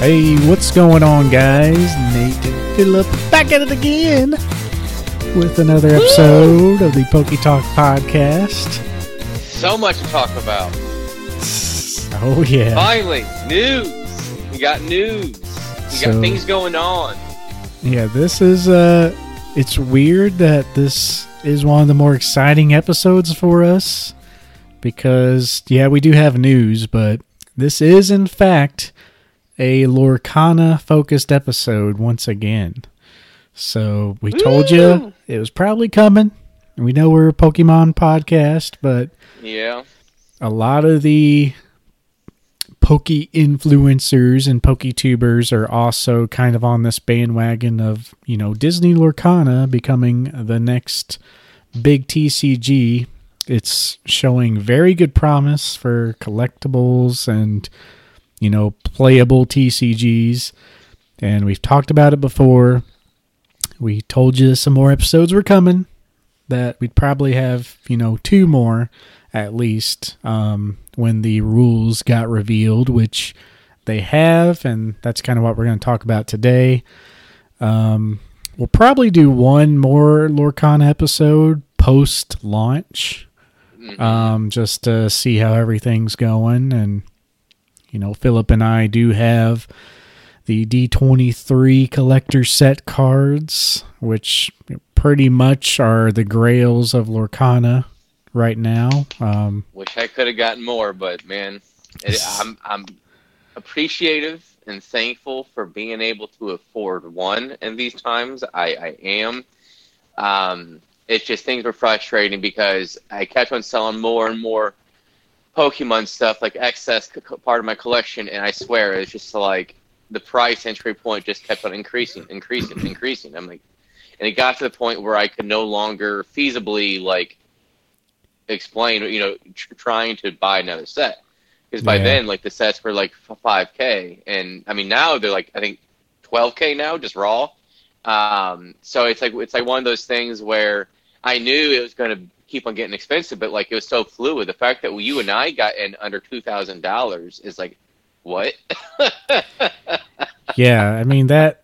Hey, what's going on, guys? Nate and Phillip back at it again with another episode of the Poke Talk podcast. So much to talk about. Oh yeah, Finally, news. We got news. We So- got things going on. yeah. This is uh, it's weird that this is one of the more exciting episodes for us because yeah, we do have news, but this is in fact a Lorcana focused episode once again. So we told you it was probably coming. We know we're a Pokemon podcast, but Yeah. a lot of the Poke influencers and PokeTubers are also kind of on this bandwagon of, you know, Disney Lorcana becoming the next big TCG. It's showing very good promise for collectibles and, you know, playable TCGs. And we've talked about it before. We told you some more episodes were coming that we'd probably have, you know, two more at least um, when the rules got revealed, which they have, and that's kind of what we're going to talk about today. Um, we'll probably do one more Lorcana episode post launch, Mhm. um, just to see how everything's going. And, you know, Phillip and I do have the D23 collector set cards, which pretty much are the grails of Lorcana right now. Um, Wish I could have gotten more, but man, it, I'm I'm appreciative and thankful for being able to afford one in these times. I, I am. Um, it's just things were frustrating because I kept on selling more and more Pokemon stuff, like excess c- part of my collection, and I swear it's just like the price entry point just kept on increasing, increasing, increasing. I'm like, and it got to the point where I could no longer feasibly like explain, you know, tr- trying to buy another set. Because by Yeah. then, like the sets were like five k, and I mean now they're like I think twelve k now, just raw. Um, so it's like it's like one of those things where I knew it was going to keep on getting expensive, but like it was so fluid. The fact that you and I got in under two thousand dollars is like, what? yeah, I mean that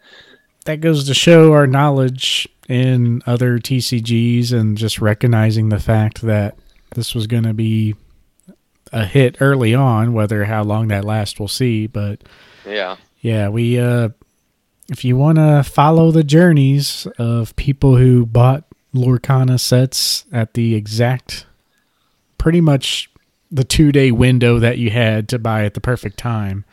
that goes to show our knowledge in other TCGs and just recognizing the fact that this was going to be a hit early on. Whether how long that lasts, we'll see. But yeah, yeah, we uh, if you want to follow the journeys of people who bought Lorcana sets at the exact, pretty much the two day window that you had to buy at the perfect time.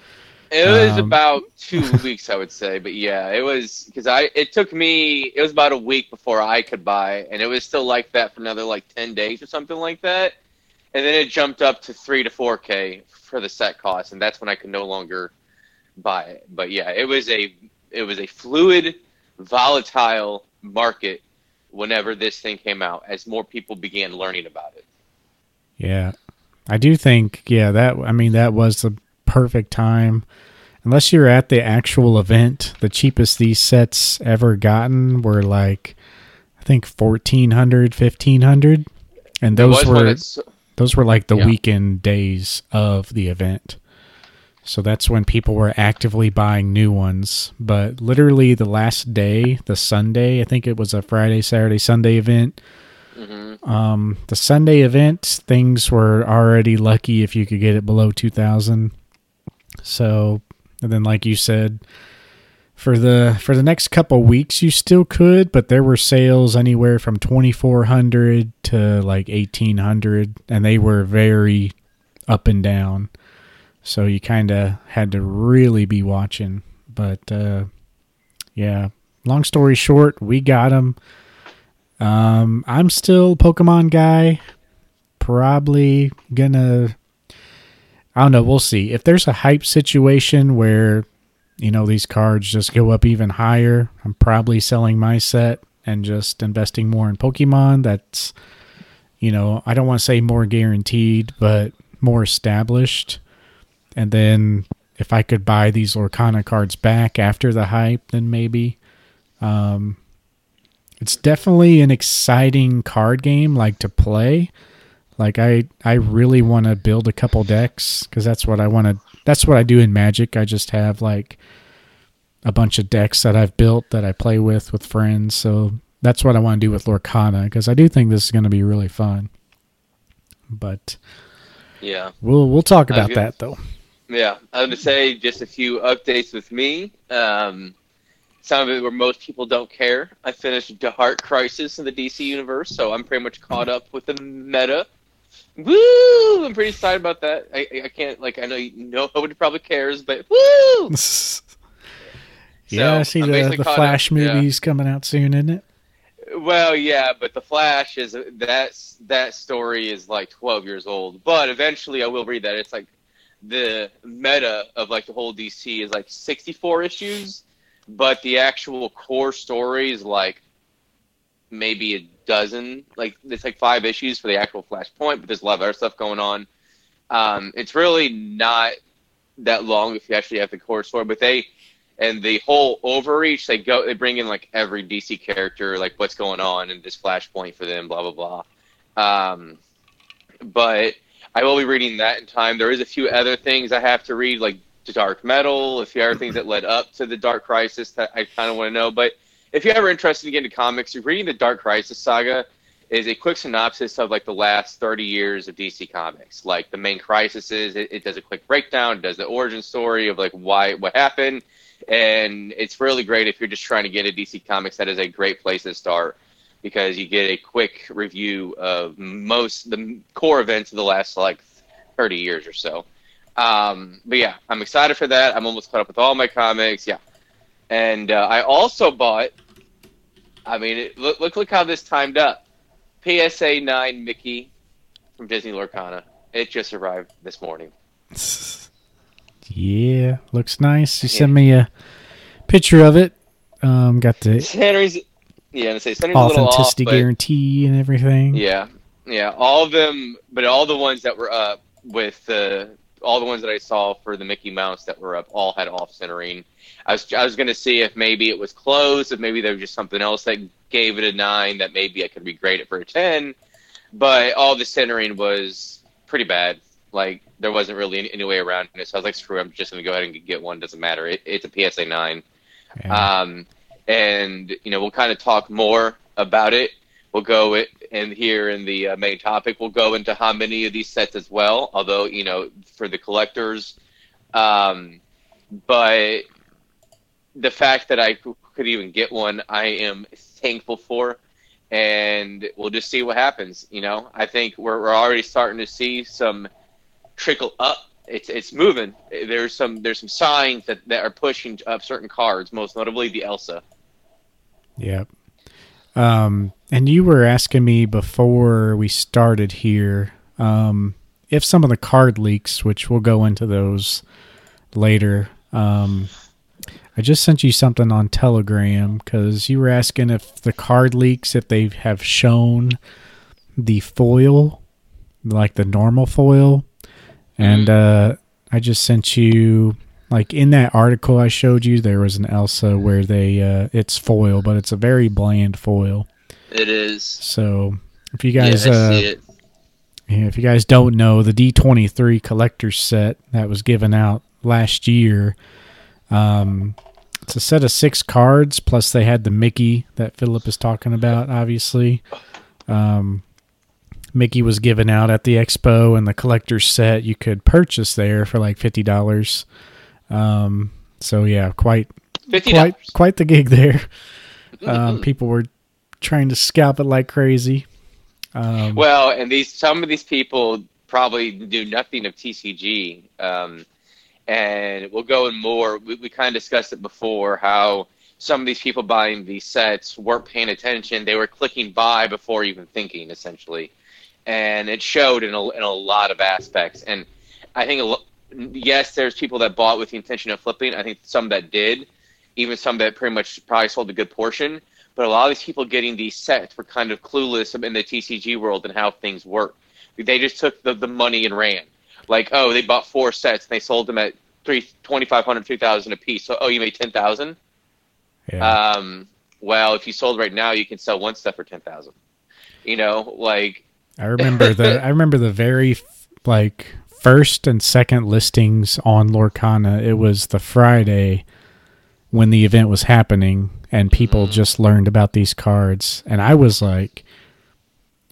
it was Um, about two weeks, I would say. But yeah, it was because I it took me it was about a week before I could buy, and it was still like that for another like ten days or something like that. And then it jumped up to three to four k for the set cost, and that's when I could no longer buy it. But yeah, it was a it was a fluid, volatile market whenever this thing came out, as more people began learning about it. Yeah. I do think yeah, that I mean that was the perfect time. Unless you're at the actual event, the cheapest these sets ever gotten were like I think 1400, 1500 and those were those were like the Yeah. weekend days of the event. So that's when people were actively buying new ones. But literally the last day, the Sunday, I think it was a Friday, Saturday, Sunday event. Mhm. Um, the Sunday event, things were already lucky if you could get it below 2000. So, and then like you said, for the for the next couple weeks you still could, but there were sales anywhere from 2400 to like 1800 and they were very up and down. So you kind of had to really be watching, but uh yeah, long story short, we got them. Um, I'm still Pokemon guy. Probably gonna. I don't know. We'll see. If there's a hype situation where, you know, these cards just go up even higher, I'm probably selling my set and just investing more in Pokemon. That's, you know, I don't want to say more guaranteed, but more established. And then if I could buy these Lorcana cards back after the hype, then maybe. Um, it's definitely an exciting card game, like to play. Like I I really want to build a couple decks because that's what I want to. That's what I do in Magic. I just have like a bunch of decks that I've built that I play with with friends. So that's what I want to do with Lorcana because I do think this is going to be really fun. But Yeah. we'll we'll talk about that though. Yeah, I'm gonna say just a few updates with me. Um, some of it where most people don't care. I finished The Dark Crisis in the DC universe, so I'm pretty much caught up with the meta. Woo! I'm pretty excited about that. I, I can't like I know you, nobody probably cares, but woo! yeah, I see I'm the, the Flash up, yeah. movies coming out soon, isn't it? Well, yeah, but the Flash is that's that story is like 12 years old. But eventually, I will read that. It's like the meta of like the whole DC is like 64 issues, but the actual core story is like maybe a dozen. Like it's like five issues for the actual Flashpoint, but there's a lot of other stuff going on. Um, it's really not that long if you actually have the core story, but they and the whole overreach they go they bring in like every DC character, like what's going on in this Flashpoint for them, blah blah blah. Um, but I will be reading that in time. There is a few other things I have to read, like Dark Metal, a few other things that led up to the Dark Crisis that I kind of want to know. But if you're ever interested in getting into comics, reading the Dark Crisis saga is a quick synopsis of like the last 30 years of DC Comics. Like the main crises, it, it does a quick breakdown, it does the origin story of like why what happened, and it's really great if you're just trying to get into DC Comics. That is a great place to start because you get a quick review of most the core events of the last like 30 years or so. Um, but yeah, I'm excited for that. I'm almost caught up with all my comics. Yeah, and uh, I also bought. I mean, it, look, look, look how this timed up. PSA nine Mickey from Disney Lorcana. It just arrived this morning. Yeah, looks nice. You sent me a picture of it. Um, got the Henry's, yeah, and say Henry's a little off, authenticity but guarantee and everything. yeah, yeah, all of them, but all the ones that were up with the all the ones that I saw for the Mickey Mouse that were up all had off centering. I was I was gonna see if maybe it was closed, if maybe there was just something else that gave it a nine that maybe I could regrade it for a ten, but all the centering was pretty bad. Like there wasn't really any, any way around it, so I was like, screw, it, I'm just gonna go ahead and get one. Doesn't matter. It, it's a PSA nine. Yeah. Um, and you know we'll kind of talk more about it. We'll go it, and here in the uh, main topic, we'll go into how many of these sets as well. Although you know for the collectors, um, but the fact that I could even get one, I am thankful for, and we'll just see what happens. You know, I think we're we're already starting to see some trickle up. It's it's moving. There's some there's some signs that, that are pushing up certain cards, most notably the Elsa. Yep. Um, and you were asking me before we started here um, if some of the card leaks, which we'll go into those later. Um, I just sent you something on Telegram because you were asking if the card leaks, if they have shown the foil, like the normal foil. And uh, I just sent you like in that article I showed you, there was an Elsa where they uh, it's foil, but it's a very bland foil. It is. So if you guys, yeah, uh, yeah, if you guys don't know, the D twenty three collector's set that was given out last year, um, it's a set of six cards plus they had the Mickey that Phillip is talking about. Obviously, um, Mickey was given out at the expo, and the collector's set you could purchase there for like fifty dollars. Um, so yeah, quite Fifty quite dollars. quite the gig there. Um, people were trying to scalp it like crazy. Um, Well, and these some of these people probably do nothing of TCG, um, and we'll go in more. We, we kind of discussed it before how some of these people buying these sets weren't paying attention; they were clicking buy before even thinking, essentially, and it showed in a, in a lot of aspects. And I think, a yes, there's people that bought with the intention of flipping. I think some that did, even some that pretty much probably sold a good portion. But a lot of these people getting these sets were kind of clueless in the TCG world and how things work. They just took the, the money and ran. Like, oh, they bought four sets and they sold them at three twenty five hundred, two thousand a piece. So, oh, you made ten thousand. yeah. Um, well, if you sold right now, you can sell one set for ten thousand. You know, like I remember the I remember the very like first and second listings on Lorcana. It was the Friday when the event was happening and people mm-hmm. just learned about these cards and I was like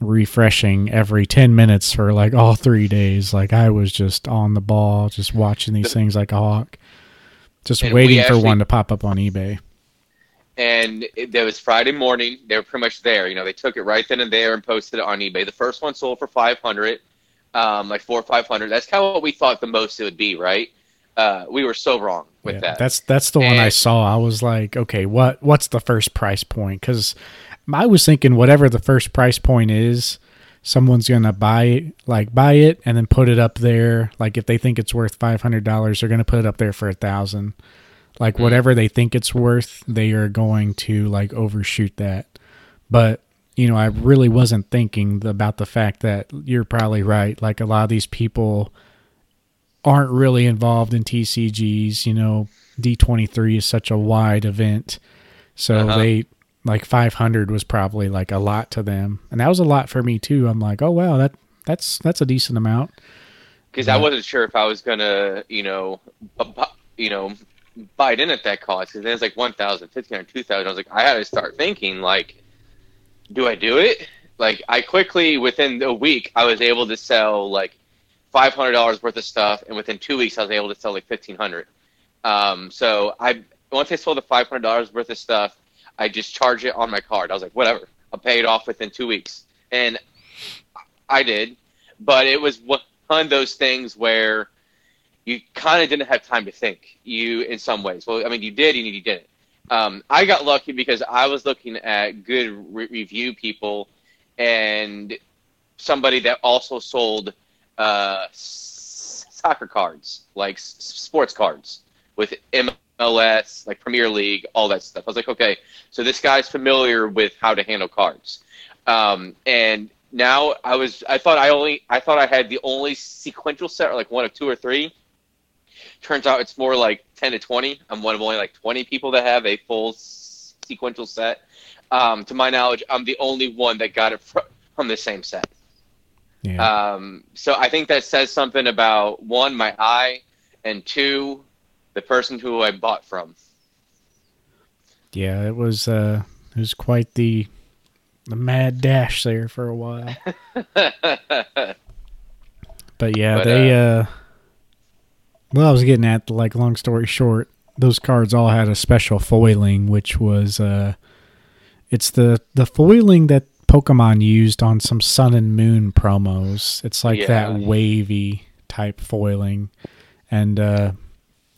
refreshing every 10 minutes for like all 3 days. Like I was just on the ball, just watching these things like a hawk. Just and waiting actually, for one to pop up on eBay. And it, it was Friday morning. They were pretty much there. You know, they took it right then and there and posted it on eBay. The first one sold for 500 um, like four or five hundred. That's kind of what we thought the most it would be, right? Uh, we were so wrong with yeah, that. That's that's the and, one I saw. I was like, okay, what what's the first price point? Because I was thinking whatever the first price point is, someone's gonna buy it, like buy it and then put it up there. Like if they think it's worth five hundred dollars, they're gonna put it up there for a thousand. Like mm-hmm. whatever they think it's worth, they are going to like overshoot that. But you know, I really wasn't thinking about the fact that you're probably right. Like a lot of these people aren't really involved in TCGs. You know, D23 is such a wide event. So uh-huh. they, like 500 was probably like a lot to them. And that was a lot for me too. I'm like, oh, wow, that that's, that's a decent amount. Cause I wasn't sure if I was going to, you know, you know, buy it in at that cost. Cause then it's like 1,000, 1,500, 2,000. I was like, I had to start thinking like, do I do it? Like I quickly within a week I was able to sell like five hundred dollars worth of stuff, and within two weeks I was able to sell like fifteen hundred. Um, so I once I sold the five hundred dollars worth of stuff, I just charge it on my card. I was like, whatever, I'll pay it off within two weeks, and I did. But it was one of those things where you kind of didn't have time to think. You in some ways, well, I mean, you did and you didn't. Um, I got lucky because I was looking at good re- review people and somebody that also sold uh, soccer cards, like s- sports cards with MLS, like Premier League, all that stuff. I was like, okay, so this guy's familiar with how to handle cards. Um, and now I was, I thought I only, I thought I had the only sequential set, or like one of two or three. Turns out it's more like 10 to 20. I'm one of only like 20 people that have a full sequential set. Um, to my knowledge, I'm the only one that got it from the same set. Yeah. Um, so I think that says something about one, my eye, and two, the person who I bought from. Yeah, it was uh, it was quite the the mad dash there for a while. but yeah, but, they uh, uh well, I was getting at like long story short, those cards all had a special foiling, which was uh, it's the the foiling that Pokemon used on some Sun and Moon promos. It's like yeah. that wavy type foiling, and uh,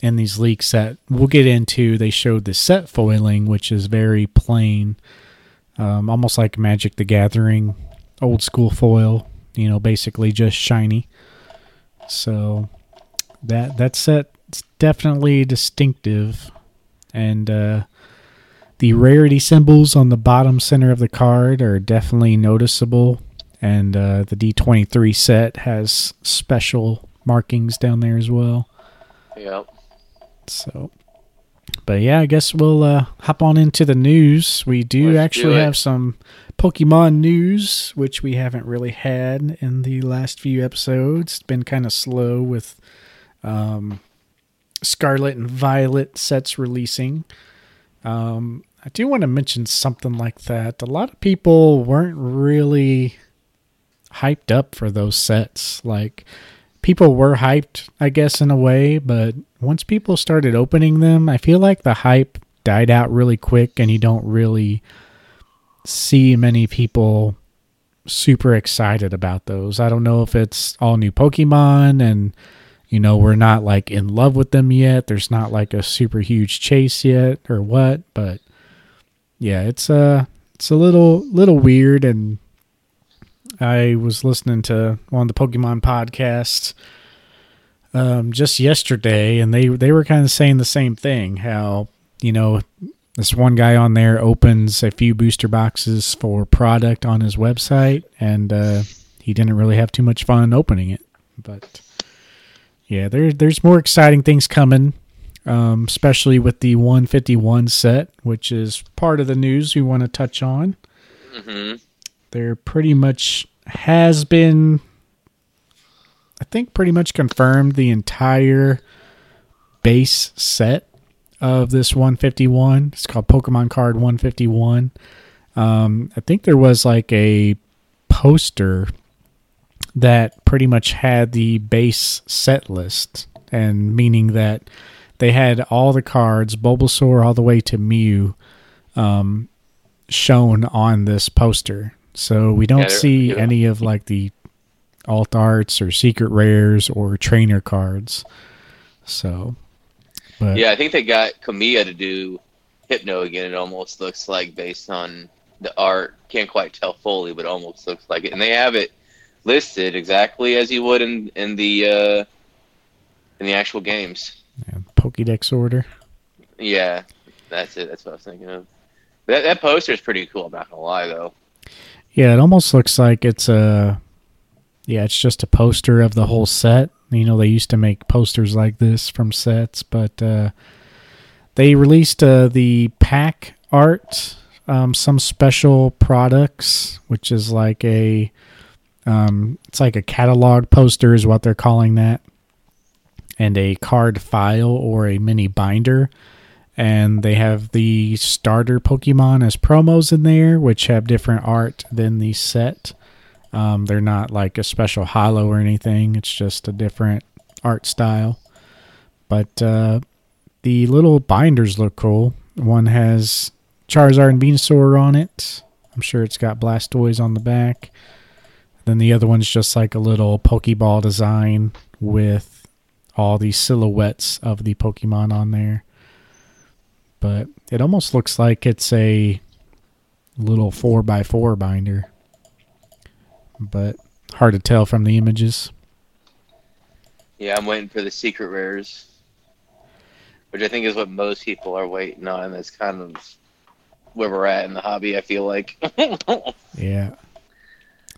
in these leaks that we'll get into, they showed the set foiling, which is very plain, um, almost like Magic the Gathering, old school foil. You know, basically just shiny. So that that set's definitely distinctive, and uh, the rarity symbols on the bottom center of the card are definitely noticeable. And uh, the D23 set has special markings down there as well. Yep. So, but yeah, I guess we'll uh, hop on into the news. We do Let's actually do have some Pokemon news, which we haven't really had in the last few episodes. It's been kind of slow with um, Scarlet and Violet sets releasing. Um, I do want to mention something like that. A lot of people weren't really hyped up for those sets. Like, people were hyped, I guess, in a way, but once people started opening them, I feel like the hype died out really quick and you don't really see many people super excited about those. I don't know if it's all new Pokemon and you know, we're not like in love with them yet. There's not like a super huge chase yet or what, but yeah, it's uh it's a little little weird and I was listening to one of the Pokemon podcasts um just yesterday and they they were kind of saying the same thing how, you know, this one guy on there opens a few booster boxes for product on his website and uh he didn't really have too much fun opening it. But yeah, there, there's more exciting things coming, um, especially with the 151 set, which is part of the news we want to touch on. Mm-hmm. They're pretty much has been, I think, pretty much confirmed the entire base set of this 151. It's called Pokemon Card 151. Um, I think there was like a poster that pretty much had the base set list, and meaning that they had all the cards, Bulbasaur all the way to Mew, um, shown on this poster. So we don't Yeah, see yeah. any of like the alt arts or secret rares or trainer cards. So, but Yeah, I think they got Komiya to do Hypno again. It almost looks like based on the art. Can't quite tell fully, but almost looks like it. And they have it listed exactly as you would in in the uh, in the actual games. yeah, Pokédex order. Yeah, that's it. That's what I was thinking of. That that poster is pretty cool. I'm not gonna lie though. Yeah, it almost looks like it's a yeah, it's just a poster of the whole set. You know, they used to make posters like this from sets, but uh, they released uh, the pack art, um, some special products, which is like a um, it's like a catalog poster is what they're calling that, and a card file or a mini binder and they have the starter Pokemon as promos in there, which have different art than the set. Um, they're not like a special hollow or anything. It's just a different art style. But uh, the little binders look cool. One has Charizard and Venusaur on it. I'm sure it's got Blastoise on the back. Then the other one's just like a little Pokeball design with all the silhouettes of the Pokemon on there but it almost looks like it's a little 4x4 binder. But hard to tell from the images. Yeah, I'm waiting for the secret rares, which I think is what most people are waiting on. That's kind of where we're at in the hobby. I feel like. Yeah.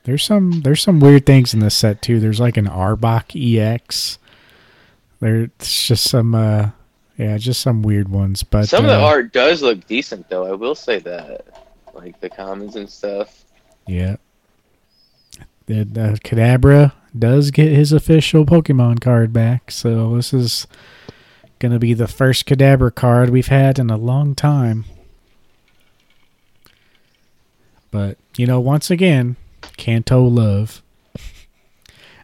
There's some there's some weird things in this set too. There's like an Arbok EX. There's just some uh yeah, just some weird ones. But Some of the uh, art does look decent, though. I will say that, like the commons and stuff. Yeah. The uh, Kadabra does get his official Pokemon card back, so this is gonna be the first Kadabra card we've had in a long time. But you know, once again, Kanto love.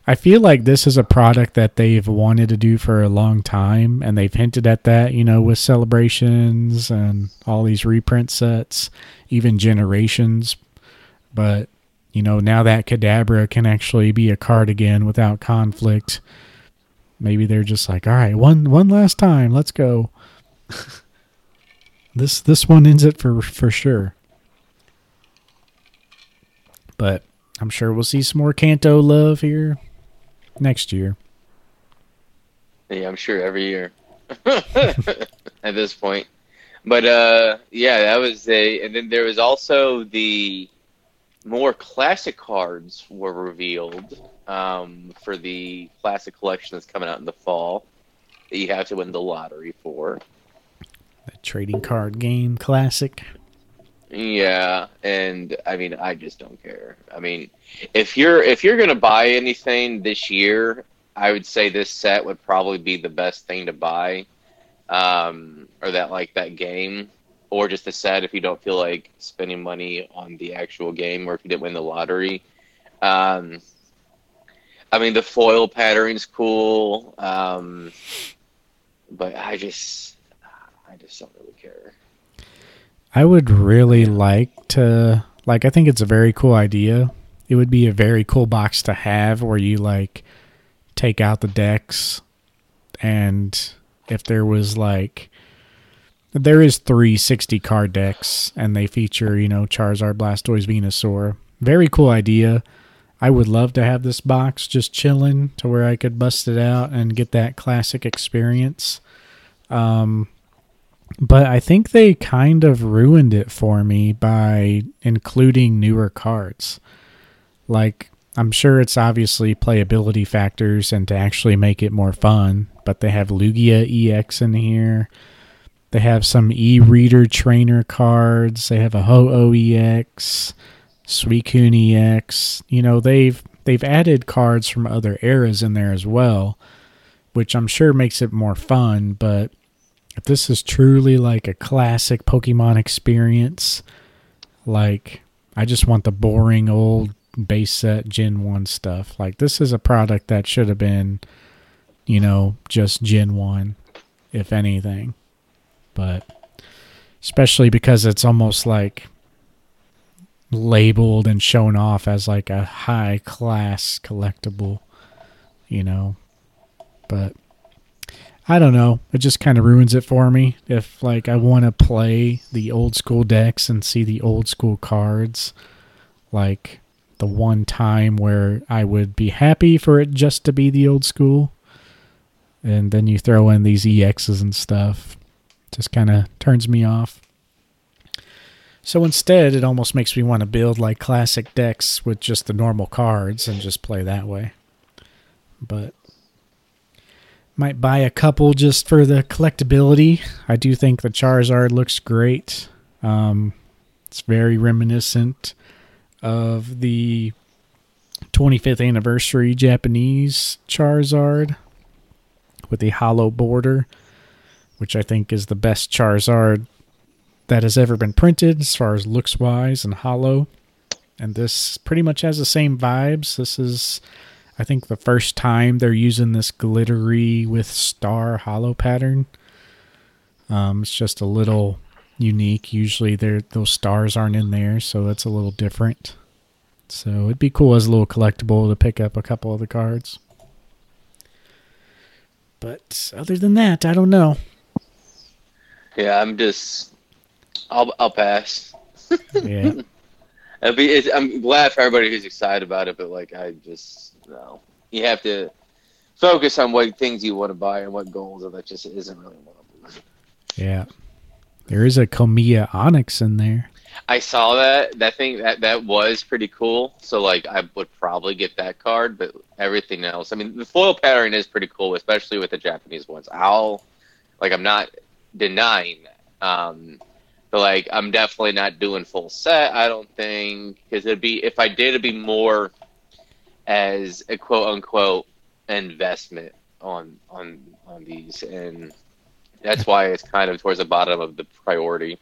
I feel like this is a product that they've wanted to do for a long time, and they've hinted at that, you know, with celebrations and all these reprint sets, even generations. But you know, now that Kadabra can actually be a card again without conflict, maybe they're just like, all right, one one last time, let's go. this this one ends it for for sure. But I'm sure we'll see some more Kanto love here next year. Yeah, I'm sure every year at this point. But uh, yeah, that was a, and then there was also the more classic cards were revealed um, for the classic collection that's coming out in the fall that you have to win the lottery for. The trading card game classic. Yeah, and I mean, I just don't care. I mean, if you're if you're gonna buy anything this year, I would say this set would probably be the best thing to buy, um, or that like that game, or just a set if you don't feel like spending money on the actual game, or if you didn't win the lottery. Um, I mean, the foil patterns cool, um, but I just I just don't really care. I would really like to like I think it's a very cool idea. It would be a very cool box to have where you like take out the decks and if there was like there is three 60 card decks and they feature, you know, Charizard, Blastoise, Venusaur. Very cool idea. I would love to have this box just chilling to where I could bust it out and get that classic experience. Um but I think they kind of ruined it for me by including newer cards. Like, I'm sure it's obviously playability factors and to actually make it more fun, but they have Lugia EX in here. They have some e reader trainer cards. They have a Ho Oh EX, Suicune EX. You know, they've they've added cards from other eras in there as well, which I'm sure makes it more fun, but if this is truly like a classic Pokemon experience, like I just want the boring old base set Gen 1 stuff. Like this is a product that should have been, you know, just Gen 1 if anything. But especially because it's almost like labeled and shown off as like a high class collectible, you know. But I don't know. It just kind of ruins it for me. If like I want to play the old school decks and see the old school cards, like the one time where I would be happy for it just to be the old school, and then you throw in these EXs and stuff, just kind of turns me off. So instead, it almost makes me want to build like classic decks with just the normal cards and just play that way. But might buy a couple just for the collectability. I do think the Charizard looks great. Um, it's very reminiscent of the 25th anniversary Japanese Charizard with the hollow border, which I think is the best Charizard that has ever been printed as far as looks wise and hollow. And this pretty much has the same vibes. This is, I think, the first time they're using this glittery with star hollow pattern. Um, it's just a little unique. Usually, there those stars aren't in there, so it's a little different. So it'd be cool as a little collectible to pick up a couple of the cards. But other than that, I don't know. Yeah, I'm just. I'll I'll pass. Yeah. Be, it's, I'm glad for everybody who's excited about it, but like I just no. You have to focus on what things you want to buy and what goals, and that just isn't really one of them. yeah. There is a Komiya Onix in there. I saw that that thing that that was pretty cool. So like I would probably get that card, but everything else, I mean, the foil pattern is pretty cool, especially with the Japanese ones. I'll like I'm not denying that. Um, but like I'm definitely not doing full set. I don't think because it'd be if I did, it'd be more as a quote unquote investment on on on these, and that's why it's kind of towards the bottom of the priority.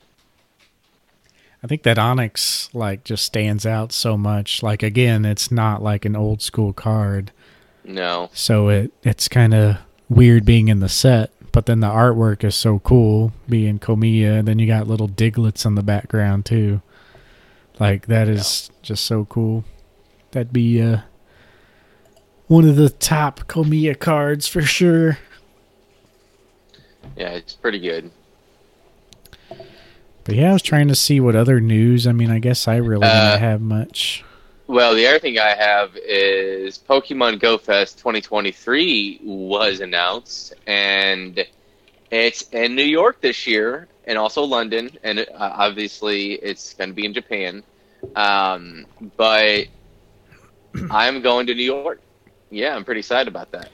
I think that Onix like just stands out so much. Like again, it's not like an old school card. No, So it it's kind of weird being in the set, but then the artwork is so cool being Komiya, and then you got little Digletts in the background too. Like that is just so cool. That'd be uh one of the top Komiya cards for sure. yeah, it's pretty good. But yeah, I was trying to see what other news. I mean, I guess I really Uh, didn't have much. Well, the other thing I have is Pokemon Go Fest 2023 was announced, and it's in New York this year, and also London, and uh, obviously it's going to be in Japan. Um, but I'm going to New York. Yeah, I'm pretty excited about that.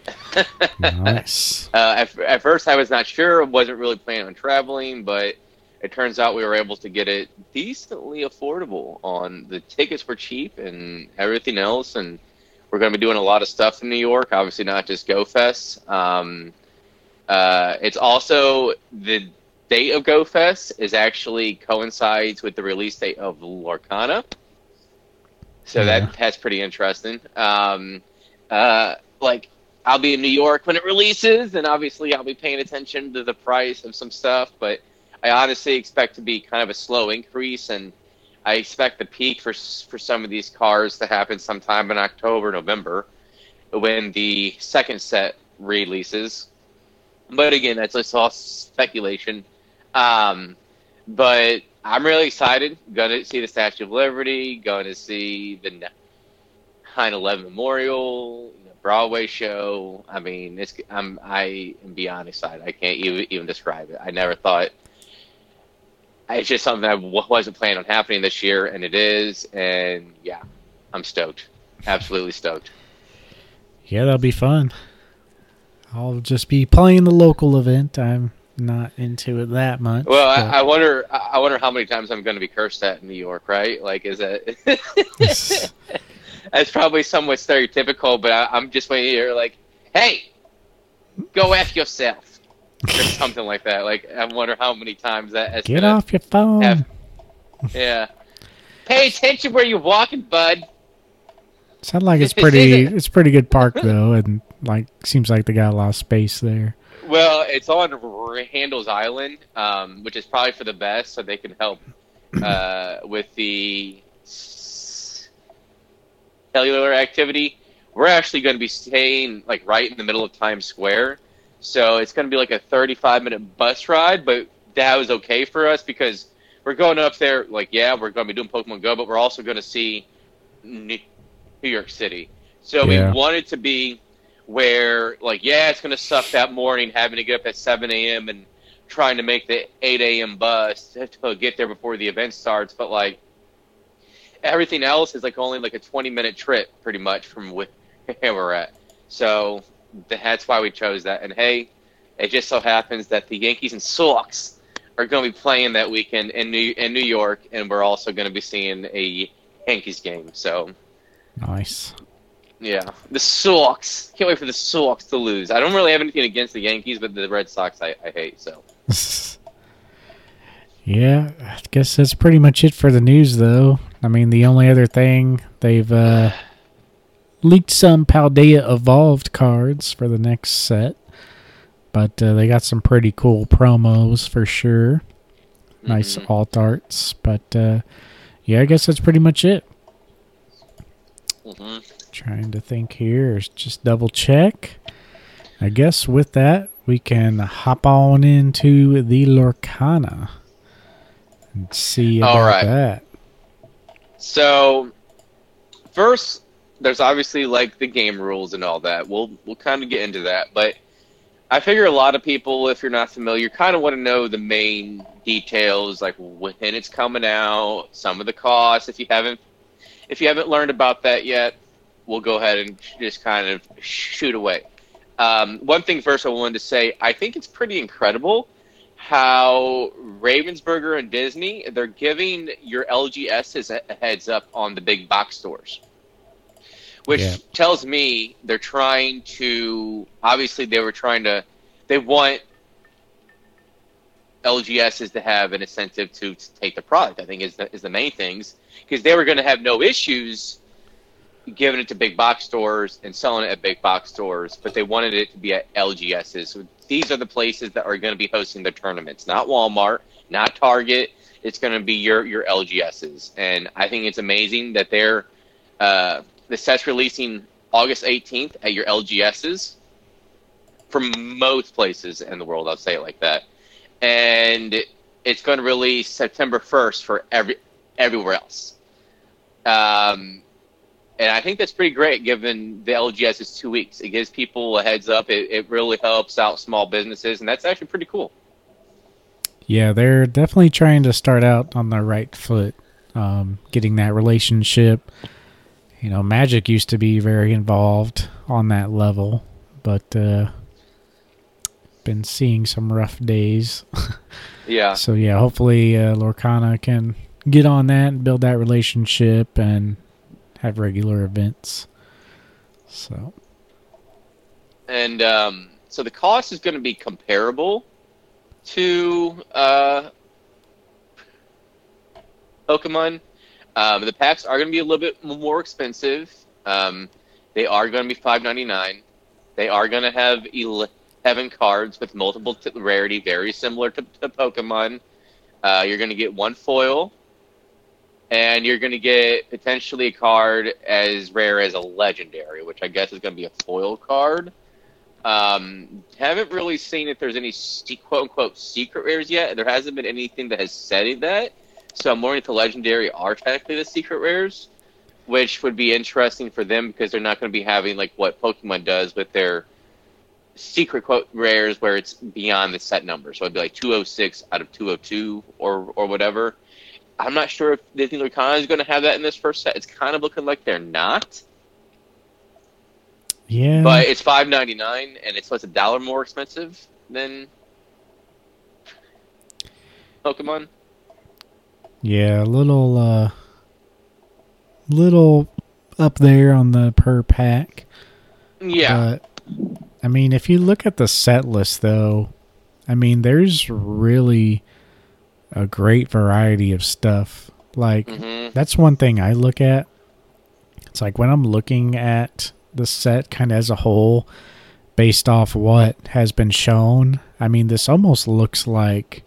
Nice. Uh, at, at first, I was not sure. wasn't really planning on traveling, but it turns out we were able to get it decently affordable. On the tickets were cheap and everything else, and we're going to be doing a lot of stuff in New York. Obviously, not just Go Fest. Um, uh, it's also the date of Go Fest is actually coincides with the release date of Lorcana. So Yeah. that that's pretty interesting. Um, uh, like I'll be in New York when it releases, and obviously I'll be paying attention to the price of some stuff. But I honestly expect to be kind of a slow increase, and I expect the peak for for some of these cars to happen sometime in October, November, when the second set releases. But again, that's just all speculation. Um, but I'm really excited. Going to see the Statue of Liberty. Going to see the 9/11 Memorial, you know, Broadway show. I mean, it's I'm I am beyond excited. I can't even even describe it. I never thought. It's just something that wasn't planning on happening this year, and it is. And yeah, I'm stoked. Absolutely stoked. Yeah, that'll be fun. I'll just be playing the local event. I'm not into it that much. Well, I, I, wonder. I wonder how many times I'm going to be cursed at in New York. Right? Like, is it? That's probably somewhat stereotypical, but I, am just waiting here. Like, hey, go f yourself, or something like that. Like, I wonder how many times that. Has Get off your phone. Have, yeah. Pay attention where you're walking, bud. Sound like it's pretty. it's pretty good park though, and like seems like they got a lot of space there. Well, it's on Randall's Island, um, which is probably for the best, so they can help uh, with the cellular activity. We're actually going to be staying like right in the middle of Times Square, so it's going to be like a 35 minute bus ride, but that was okay for us because we're going up there. Like, yeah, we're going to be doing Pokemon Go, but we're also going to see New York City. So yeah. we wanted to be where like yeah it's going to suck that morning having to get up at 7 a.m and trying to make the 8 a.m bus to get there before the event starts but like everything else is like only like a 20 minute trip pretty much from where we're at so that's why we chose that and hey it just so happens that the yankees and sox are going to be playing that weekend in new in new york and we're also going to be seeing a yankees game so nice yeah, the Sox. Can't wait for the Sox to lose. I don't really have anything against the Yankees, but the Red Sox I, I hate. So. yeah, I guess that's pretty much it for the news, though. I mean, the only other thing they've uh, leaked some Paldea Evolved cards for the next set, but uh, they got some pretty cool promos for sure. Nice mm-hmm. alt arts, but uh, yeah, I guess that's pretty much it. Mm-hmm. Trying to think here. Just double check. I guess with that, we can hop on into the Lorcana and see about All right. that. So, first, there's obviously like the game rules and all that. We'll we'll kind of get into that, but I figure a lot of people, if you're not familiar, kind of want to know the main details, like when it's coming out, some of the costs. If you haven't if you haven't learned about that yet, we'll go ahead and just kind of shoot away. Um, one thing first I wanted to say, I think it's pretty incredible how Ravensburger and Disney they're giving your LGSs a heads up on the big box stores, which yeah. tells me they're trying to. Obviously, they were trying to. They want LGSs to have an incentive to, to take the product. I think is the, is the main things because they were going to have no issues giving it to big box stores and selling it at big box stores, but they wanted it to be at LGSs. So these are the places that are going to be hosting the tournaments, not Walmart, not Target. It's going to be your your LGSs, and I think it's amazing that they're uh, the set's releasing August 18th at your LGSs from most places in the world. I'll say it like that, and it's going to release September 1st for every everywhere else. Um, and I think that's pretty great given the LGS is two weeks. It gives people a heads up. It, it really helps out small businesses, and that's actually pretty cool. Yeah, they're definitely trying to start out on the right foot, um, getting that relationship. You know, Magic used to be very involved on that level, but uh, been seeing some rough days. yeah. So yeah, hopefully uh, Lorcana can get on that and build that relationship and have regular events. So, and um, so the cost is going to be comparable to uh, Pokemon. Um, the packs are going to be a little bit more expensive. Um, they are going to be five ninety nine. They are going to have eleven cards with multiple t- rarity, very similar to, to Pokemon. Uh, you're going to get one foil, and you're going to get potentially a card as rare as a legendary, which I guess is going to be a foil card. Um, haven't really seen if there's any quote unquote secret rares yet. There hasn't been anything that has said that. So I'm more into legendary are technically the secret rares, which would be interesting for them because they're not going to be having like what Pokemon does with their secret quote rares where it's beyond the set number. So it'd be like 206 out of 202 or or whatever. I'm not sure if Disney Lorcana is going to have that in this first set. It's kind of looking like they're not. Yeah. But it's five ninety nine, and it's what's a dollar more expensive than Pokemon. Yeah, a little, uh, little up there on the per pack. Yeah. But, I mean, if you look at the set list, though, I mean, there's really a great variety of stuff. Like, hmm that's one thing I look at. It's like when I'm looking at the set kind of as a whole, based off what has been shown. I mean, this almost looks like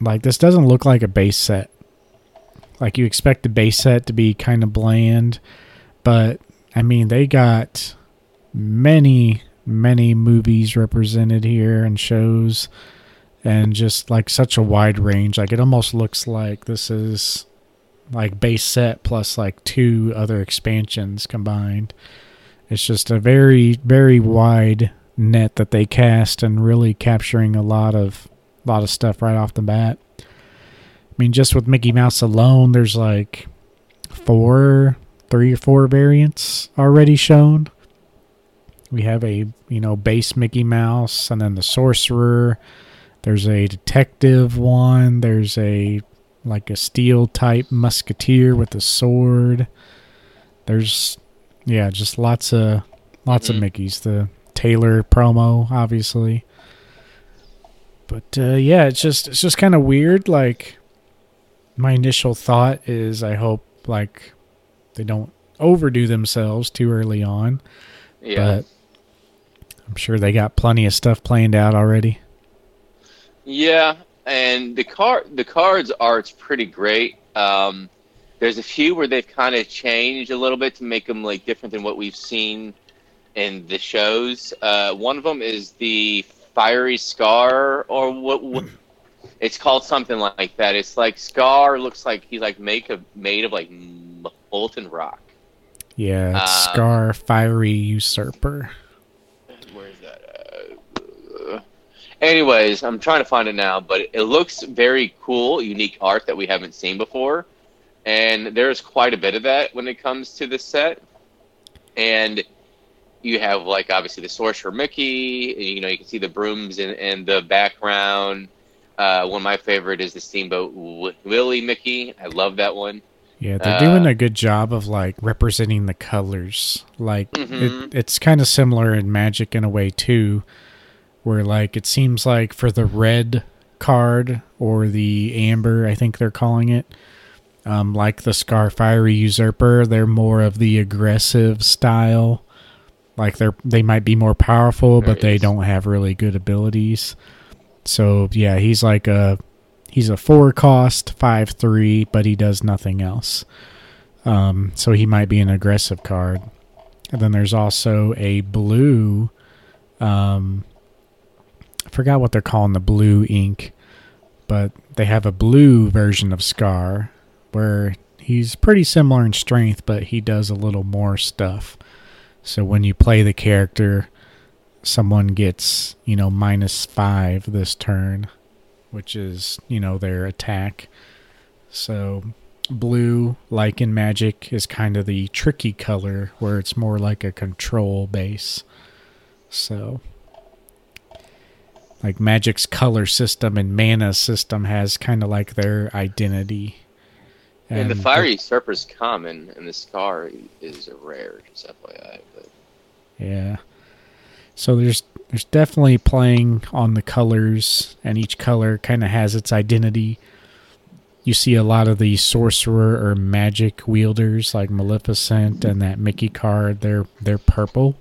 like this doesn't look like a base set. Like you expect the base set to be kind of bland, but I mean, they got many many movies represented here and shows and just like such a wide range. Like it almost looks like this is like base set plus like two other expansions combined. It's just a very very wide net that they cast and really capturing a lot of lot of stuff right off the bat. I mean just with Mickey Mouse alone there's like four three or four variants already shown. We have a, you know, base Mickey Mouse and then the sorcerer. There's a detective one. There's a like a steel type musketeer with a sword. There's yeah, just lots of lots Mhm. of Mickeys. The Taylor promo, obviously. But uh, yeah, it's just it's just kind of weird. Like my initial thought is, I hope like they don't overdo themselves too early on. Yeah. But I'm sure they got plenty of stuff planned out already. Yeah, and the card the cards art's pretty great. Um, there's a few where they've kind of changed a little bit to make them like different than what we've seen in the shows. Uh, one of them is the fiery scar, or what? what it's called something like that. It's like Scar looks like he's like make of made of like molten rock. Yeah, Um, Scar Fiery Usurper. Where is that? Uh, anyways, I'm trying to find it now, but it looks very cool, unique art that we haven't seen before. And there's quite a bit of that when it comes to this set. And you have, like, obviously the Sorcerer Mickey. and, You know, you can see the brooms in, in the background. Uh, one of my favorite is the Steamboat Willie Mickey. I love that one. Yeah, they're uh, doing a good job of like representing the colors. Like Mhm. it, it's kind of similar in Magic in a way too, where like it seems like for the red card or the amber, I think they're calling it. Um, like the Scar Fiery Usurper, they're more of the aggressive style. Like they're they might be more powerful, but they don't have really good abilities. So yeah, he's like a he's a four cost five three, but he does nothing else. Um, so he might be an aggressive card. And then there's also a blue. Um, I forgot what they're calling the blue ink, but they have a blue version of Scar where he's pretty similar in strength, but he does a little more stuff. So when you play the character, someone gets, you know, minus five this turn, which is, you know, their attack. So blue, like in Magic, is kind of the tricky color where it's more like a control base. So, like Magic's color system and mana system has kind of like their identity. And, the Fiery Usurper's common, and the Scar is a rare, just FYI. But Yeah. So there's there's definitely playing on the colors and each color kind of has its identity. You see a lot of the sorcerer or magic wielders like Maleficent and that Mickey card, they're they're purple.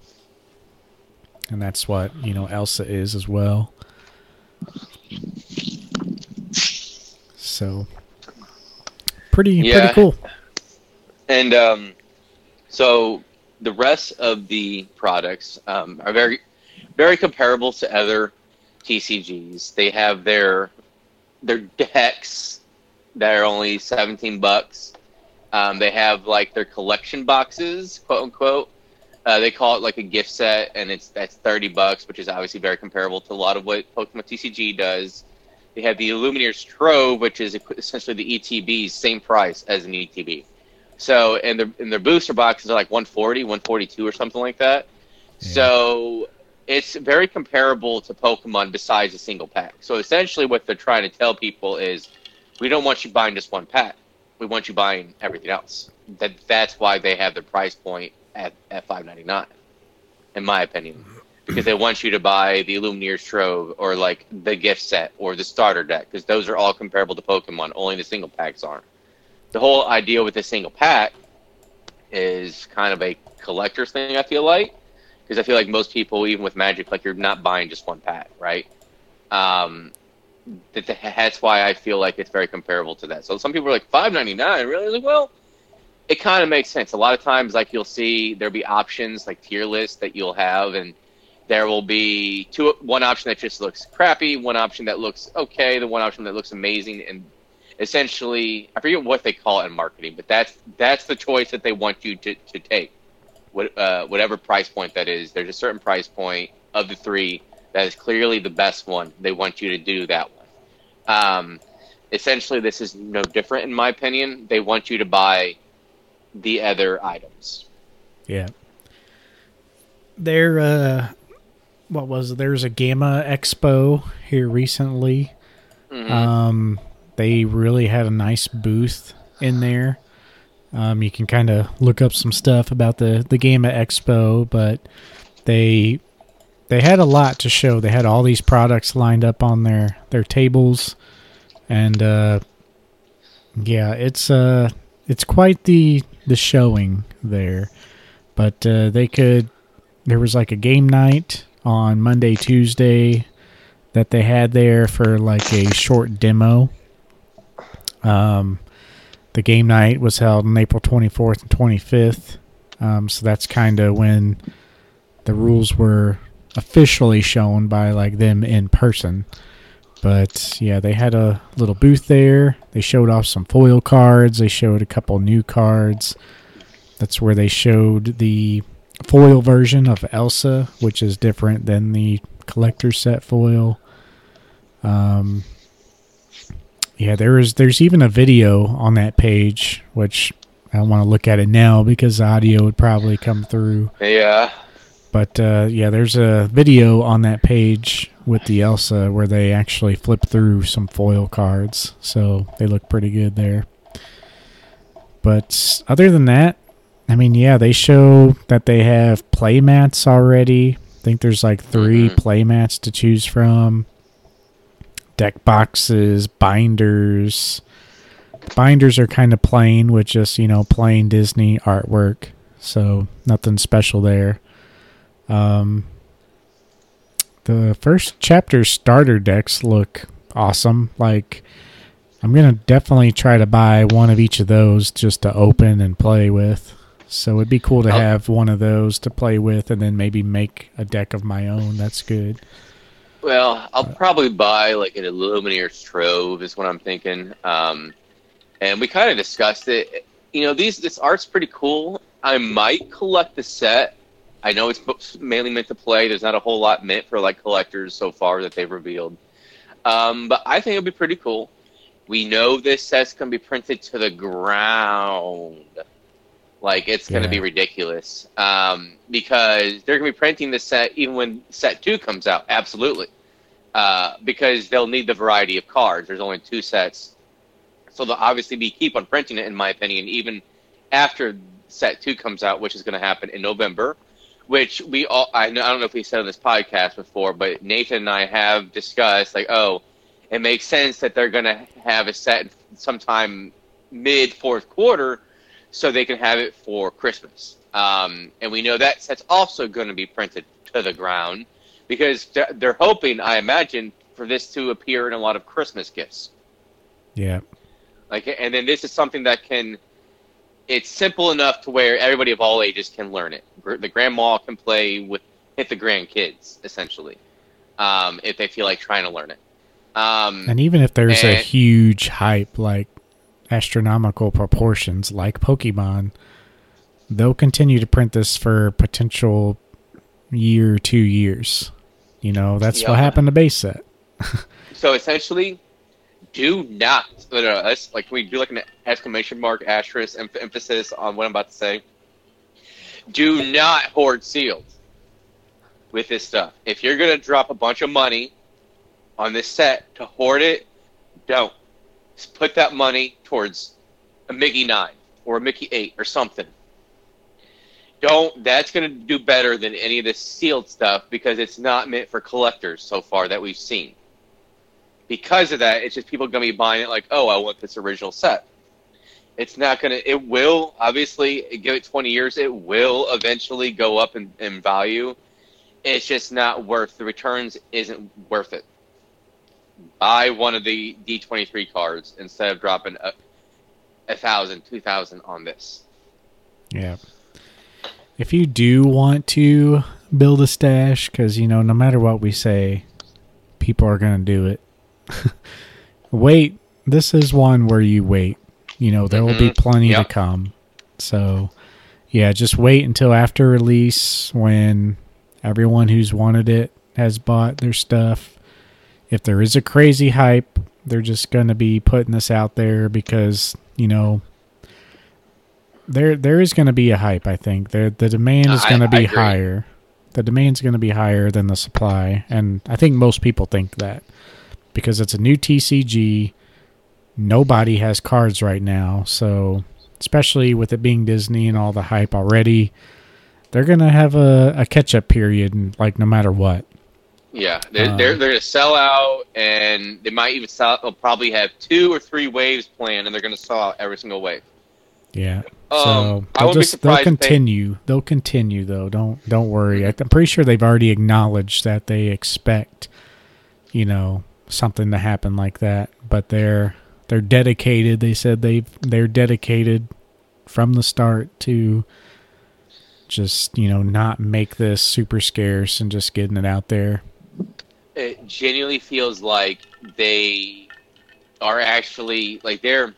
And that's what, you know, Elsa is as well. So pretty Yeah. pretty cool. And um, so the rest of the products um, are very, very comparable to other TCGs. They have their their decks that are only seventeen bucks. Um, they have like their collection boxes, quote unquote. Uh, they call it like a gift set, and it's that's thirty bucks, which is obviously very comparable to a lot of what Pokemon TCG does. They have the Illuminator's Trove, which is essentially the ETB's same price as an ETB. So, and their and their booster boxes are like 140, 142 or something like that. Yeah. So, it's very comparable to Pokemon besides a single pack. So essentially, what they're trying to tell people is, we don't want you buying just one pack. We want you buying everything else. That that's why they have the price point at at five ninety nine, in my opinion, because they want you to buy the Illumineer's Trove or like the gift set or the starter deck because those are all comparable to Pokemon. Only the single packs aren't. The whole idea with the single pack is kind of a collector's thing. I feel like because I feel like most people, even with Magic, like you're not buying just one pack, right? Um, that's why I feel like it's very comparable to that. So some people are like five ninety nine, really? Like, well, it kind of makes sense. A lot of times, like you'll see there'll be options like tier lists that you'll have, and there will be two one option that just looks crappy, one option that looks okay, the one option that looks amazing, and essentially I forget what they call it in marketing, but that's that's the choice that they want you to, to take what, uh, whatever price point that is. There's a certain price point of the three that is clearly the best one. They want you to do that one. Um, essentially, this is no different in my opinion. They want you to buy the other items. Yeah. There, uh, what was it? There was a GAMA Expo here recently. Mm-hmm. Um, they really had a nice booth in there. Um, you can kind of look up some stuff about the the GAMA Expo, but they they had a lot to show. They had all these products lined up on their their tables, and uh, yeah, it's uh it's quite the the showing there. But uh, they could there was like a game night on Monday, Tuesday that they had there for like a short demo. Um, the game night was held on April 24th and 25th. Um, so that's kind of when the rules were officially shown by like them in person. But yeah, they had a little booth there. They showed off some foil cards. They showed a couple new cards. That's where they showed the foil version of Elsa, which is different than the collector set foil. Um, yeah, there is. There's even a video on that page, which I don't want to look at it now because the audio would probably come through. Yeah. But uh, yeah, there's a video on that page with the Elsa where they actually flip through some foil cards, so they look pretty good there. But other than that, I mean, yeah, they show that they have play mats already. I think there's like 3 mm-hmm. play mats to choose from deck boxes, binders. Binders are kind of plain with just, you know, plain Disney artwork. So nothing special there. Um, the first chapter starter decks look awesome. Like, I'm going to definitely try to buy one of each of those just to open and play with. So it'd be cool to oh. have one of those to play with and then maybe make a deck of my own. That's good. Well, I'll probably buy like an Illumineer's Trove is what I'm thinking. Um, and we kind of discussed it. You know, these this art's pretty cool. I might collect the set. I know it's mainly meant to play. There's not a whole lot meant for like collectors so far that they've revealed. Um, but I think it'll be pretty cool. We know this set's gonna be printed to the ground. Like it's going to be ridiculous um, because they're going to be printing the set even when set two comes out. Absolutely, uh, because they'll need the variety of cards. There's only two sets, so they'll obviously be keep on printing it. In my opinion, even after set two comes out, which is going to happen in November. Which we all I, know, I don't know if we said on this podcast before, but Nathan and I have discussed like, oh, it makes sense that they're going to have a set sometime mid fourth quarter so they can have it for Christmas. Um, and we know that set's also going to be printed to the ground because they're hoping, I imagine, for this to appear in a lot of Christmas gifts. Yeah. Like, and then this is something that can. It's simple enough to where everybody of all ages can learn it. The grandma can play with hit the grandkids essentially, um, if they feel like trying to learn it. Um, and even if there's and, a huge hype, like astronomical proportions like Pokemon, they'll continue to print this for potential year, two years. You know, that's yeah. what happened to base set. so essentially, do not. No, no, that's like we do like an exclamation mark, asterisk, em- emphasis on what I'm about to say. Do not hoard sealed. with this stuff. If you're gonna drop a bunch of money on this set to hoard it, don't. Just put that money towards a Mickey nine or a Mickey eight or something. Don't. That's gonna do better than any of this sealed stuff because it's not meant for collectors so far that we've seen. Because of that, it's just people gonna be buying it like, oh, I want this original set. It's not gonna. It will obviously give it 20 years. It will eventually go up in, in value. It's just not worth the returns. Isn't worth it. Buy one of the D23 cards instead of dropping a, a thousand, two thousand on this. Yeah. If you do want to build a stash, because you know, no matter what we say, people are gonna do it. wait. This is one where you wait. You know, there will be Mhm. plenty Yep. to come. So, yeah, just wait until after release when everyone who's wanted it has bought their stuff. If there is a crazy hype, they're just going to be putting this out there because, you know, there there is going to be a hype, I think. There the demand is going to be higher. The demand's going to be higher than the supply, and I think most people think that because it's a new TCG nobody has cards right now. So, especially with it being Disney and all the hype already, they're gonna have a, a catch up period, and like no matter what. Yeah, they're, Um, they're they're gonna sell out, and they might even sell. They'll probably have two or three waves planned, and they're gonna sell out every single wave. Yeah. Um, so I they'll just they'll if they- continue. They'll continue though. Don't don't worry. I'm pretty sure they've already acknowledged that they expect, you know, something to happen like that. But they're they're dedicated. They said they they're dedicated from the start to just you know not make this super scarce and just getting it out there. It genuinely feels like they are actually like they're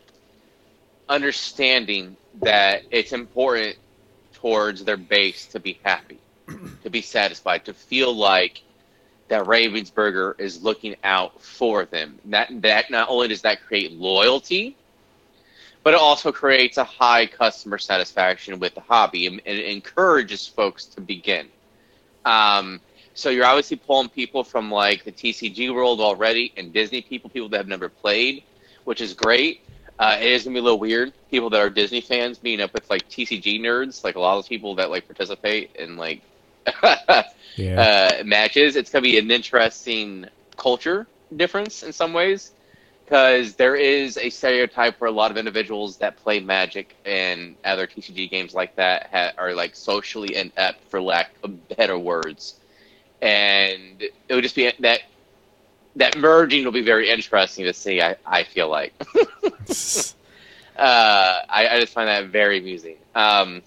understanding that it's important towards their base to be happy, to be satisfied, to feel like that Ravensburger is looking out for them. That that not only does that create loyalty, but it also creates a high customer satisfaction with the hobby and, and it encourages folks to begin. Um, so you're obviously pulling people from like the TCG world already and Disney people, people that have never played, which is great. Uh, it is gonna be a little weird. People that are Disney fans meeting up with like TCG nerds, like a lot of people that like participate in like Yeah. uh, matches. It's going to be an interesting culture difference in some ways because there is a stereotype where a lot of individuals that play Magic and other TCG games like that ha- are like socially inept, for lack of better words, and it would just be that that merging will be very interesting to see. I, I feel like. Uh, I, I just find that very amusing. Um,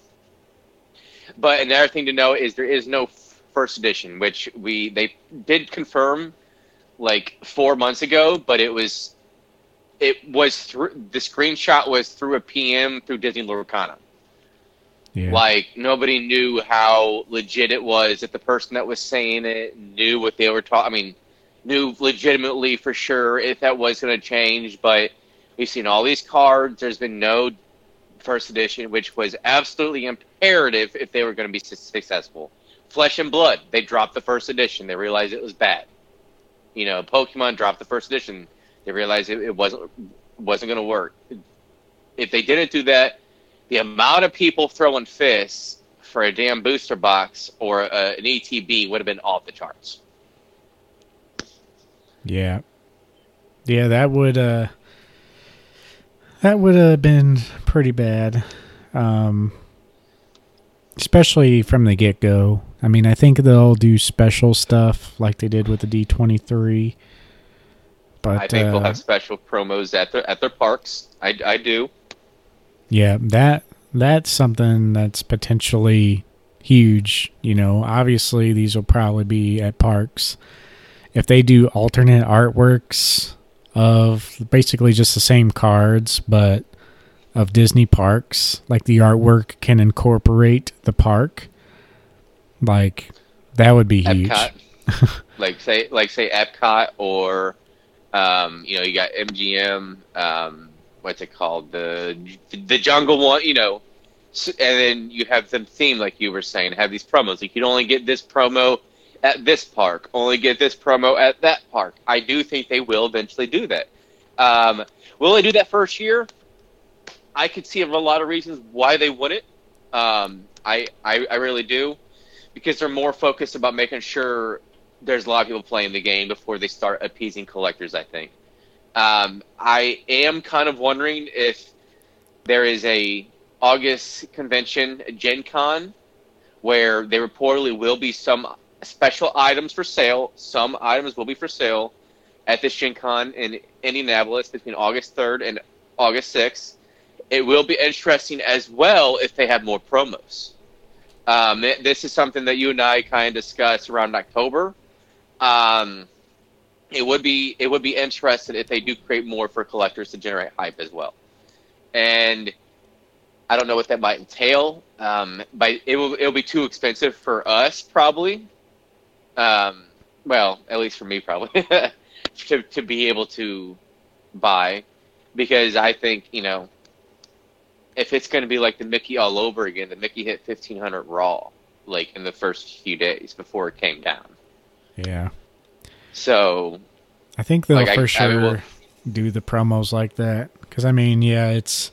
but another thing to know is there is no first edition, which we they did confirm like four months ago, but it was it was through the screenshot was through a PM through Disney Lorcana. yeah. Like nobody knew how legit it was. That the person that was saying it knew what they were talking, I mean, knew legitimately for sure if that was going to change. But we've seen all these cards. There's been no first edition, which was absolutely imperative if they were going to be su- successful. Flesh and Blood, they dropped the first edition. They realized it was bad. You know, Pokemon dropped the first edition. They realized it, it wasn't wasn't going to work. If they didn't do that, the amount of people throwing fists for a damn booster box or uh, an ETB would have been off the charts. Yeah. Yeah, that would uh that would have been pretty bad. Um especially from the get-go. I mean, I think they'll do special stuff like they did with the D23. But I think uh, they'll have special promos at their at their parks. I, I do. Yeah, that that's something that's potentially huge. You know, obviously these will probably be at parks. If they do alternate artworks of basically just the same cards, but of Disney parks, like the artwork can incorporate the park, like that would be huge. Like say like say Epcot or um, you know you got MGM. Um, what's it called? The the jungle one. You know, and then you have them themed like you were saying. Have these promos. Like you can only get this promo at this park, only get this promo at that park. I do think they will eventually do that. Um, will they do that first year? I could see a lot of reasons why they wouldn't. Um, I, I I really do, because they're more focused about making sure there's a lot of people playing the game before they start appeasing collectors. I think. Um, I am kind of wondering if there is a August convention, Gen Con, where there reportedly will be some special items for sale. Some items will be for sale at this Gen Con in Indianapolis between August 3rd and August 6th. It will be interesting as well if they have more promos. Um, this is something that you and I kind of discussed around October. Um, it would be it would be interesting if they do create more for collectors to generate hype as well. And I don't know what that might entail. Um, but it will it'll be too expensive for us probably. Um, well, at least for me probably to to be able to buy because I think you know if it's going to be like the Mickey all over again, the Mickey hit fifteen hundred raw like in the first few days before it came down. Yeah. So, I think they'll like for I, sure I will, do the promos like that because I mean, yeah, it's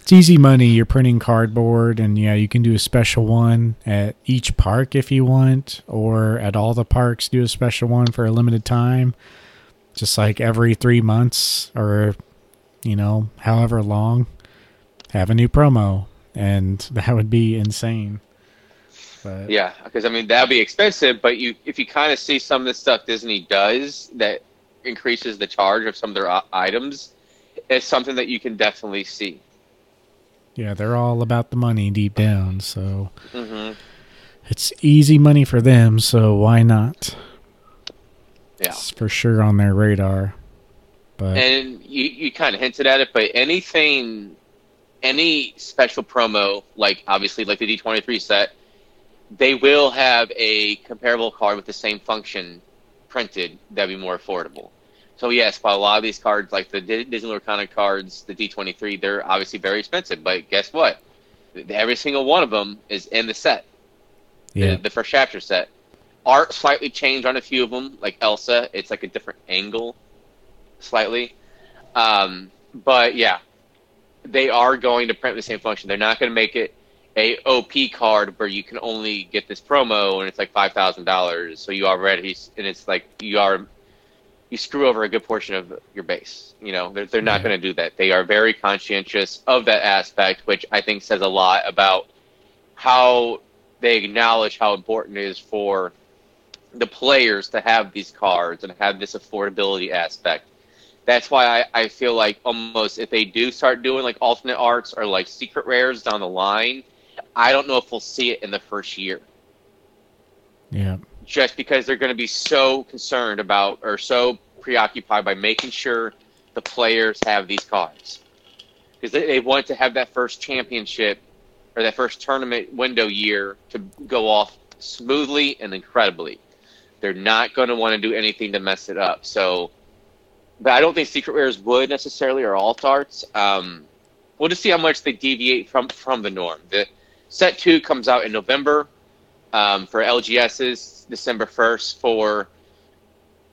it's easy money. You're printing cardboard, and yeah, you can do a special one at each park if you want, or at all the parks, do a special one for a limited time, just like every three months or you know, however long, have a new promo, and that would be insane. But yeah, because I mean that'd be expensive, but you if you kind of see some of the stuff Disney does that increases the charge of some of their uh, items, it's something that you can definitely see. Yeah, they're all about the money deep down, so mm-hmm. it's easy money for them. So why not? Yeah, it's for sure on their radar. But and you you kind of hinted at it, but anything, any special promo, like obviously like the D twenty three set they will have a comparable card with the same function printed that'd be more affordable. So yes, while a lot of these cards, like the Disney Lorcana cards, the D23, they're obviously very expensive. But guess what? Every single one of them is in the set. Yeah. The, the first chapter set. Art slightly changed on a few of them, like Elsa. It's like a different angle, slightly. Um, but yeah, they are going to print the same function. They're not going to make it a OP card where you can only get this promo and it's like five thousand dollars. So you already and it's like you are you screw over a good portion of your base. You know they're they're not yeah. going to do that. They are very conscientious of that aspect, which I think says a lot about how they acknowledge how important it is for the players to have these cards and have this affordability aspect. That's why I, I feel like almost if they do start doing like alternate arts or like secret rares down the line, I don't know if we'll see it in the first year. Yeah. Just because they're going to be so concerned about or so preoccupied by making sure the players have these cards. Because they, they want to have that first championship or that first tournament window year to go off smoothly and incredibly. They're not going to want to do anything to mess it up. So, but I don't think Secret Rares would necessarily or alt arts. Um, we'll just see how much they deviate from from the norm. The Set two comes out in November um, for LGSs, December first for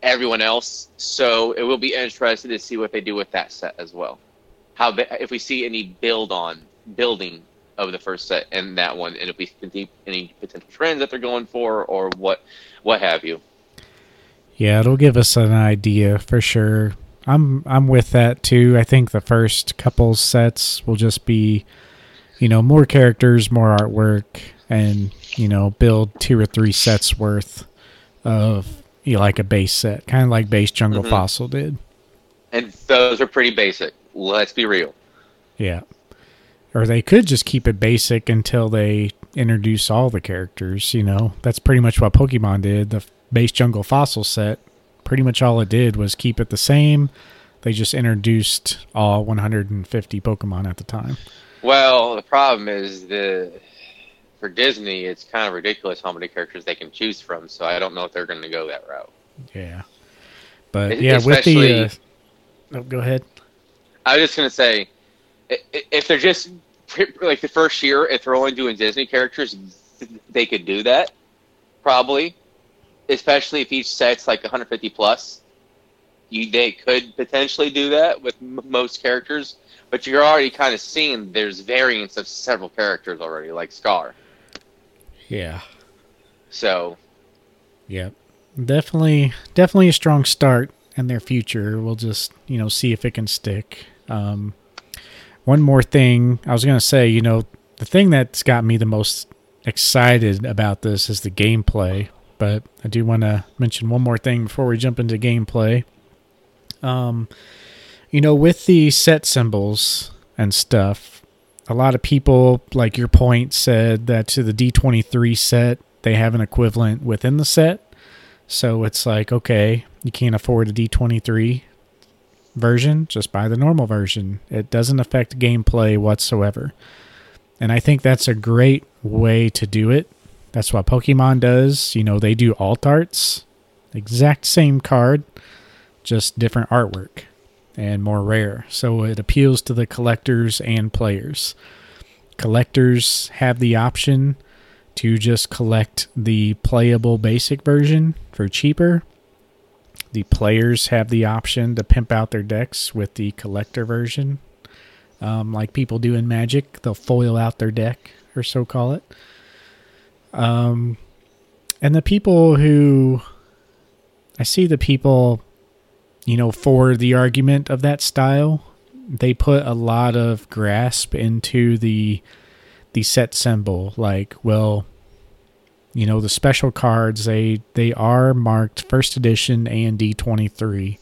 everyone else. So it will be interesting to see what they do with that set as well. How if we see any build on building of the first set and that one, and if we see any potential trends that they're going for, or what what have you. Yeah, it'll give us an idea for sure. I'm I'm with that too. I think the first couple sets will just be you know, more characters, more artwork, and you know, build two or three sets worth of you know, like a base set, kind of like base Jungle mm-hmm. Fossil did. And those are pretty basic. Let's be real. Yeah. Or they could just keep it basic until they introduce all the characters. You know, that's pretty much what Pokemon did. The base Jungle Fossil set, pretty much all it did was keep it the same. They just introduced all 150 Pokemon at the time. Well, the problem is the for Disney, it's kind of ridiculous how many characters they can choose from. So I don't know if they're going to go that route. Yeah, but yeah, with the uh, oh, go ahead. I was just going to say, if they're just like the first year, if they're only doing Disney characters, they could do that probably. Especially if each set's like 150 plus. You they could potentially do that with m- most characters, but you're already kind of seeing there's variants of several characters already, like Scar. Yeah. So Yeah. Definitely definitely a strong start in their future. We'll just, you know, see if it can stick. Um one more thing I was going to say, you know, the thing that's got me the most excited about this is the gameplay, but I do want to mention one more thing before we jump into gameplay. Um you know, with the set symbols and stuff, a lot of people, like your point, said that to the D23 set, they have an equivalent within the set. So it's like, okay, you can't afford a D23 version, just buy the normal version. It doesn't affect gameplay whatsoever. And I think that's a great way to do it. That's what Pokemon does. You know, they do alt arts, exact same card, just different artwork and more rare. So it appeals to the collectors and players. Collectors have the option to just collect the playable basic version for cheaper. The players have the option to pimp out their decks with the collector version. Um, like people do in Magic, they'll foil out their deck, or so call it. Um, and the people who I see the people, you know, for the argument of that style, they put a lot of grasp into the the set symbol. Like, well, you know, the special cards they they are marked first edition A and D twenty three.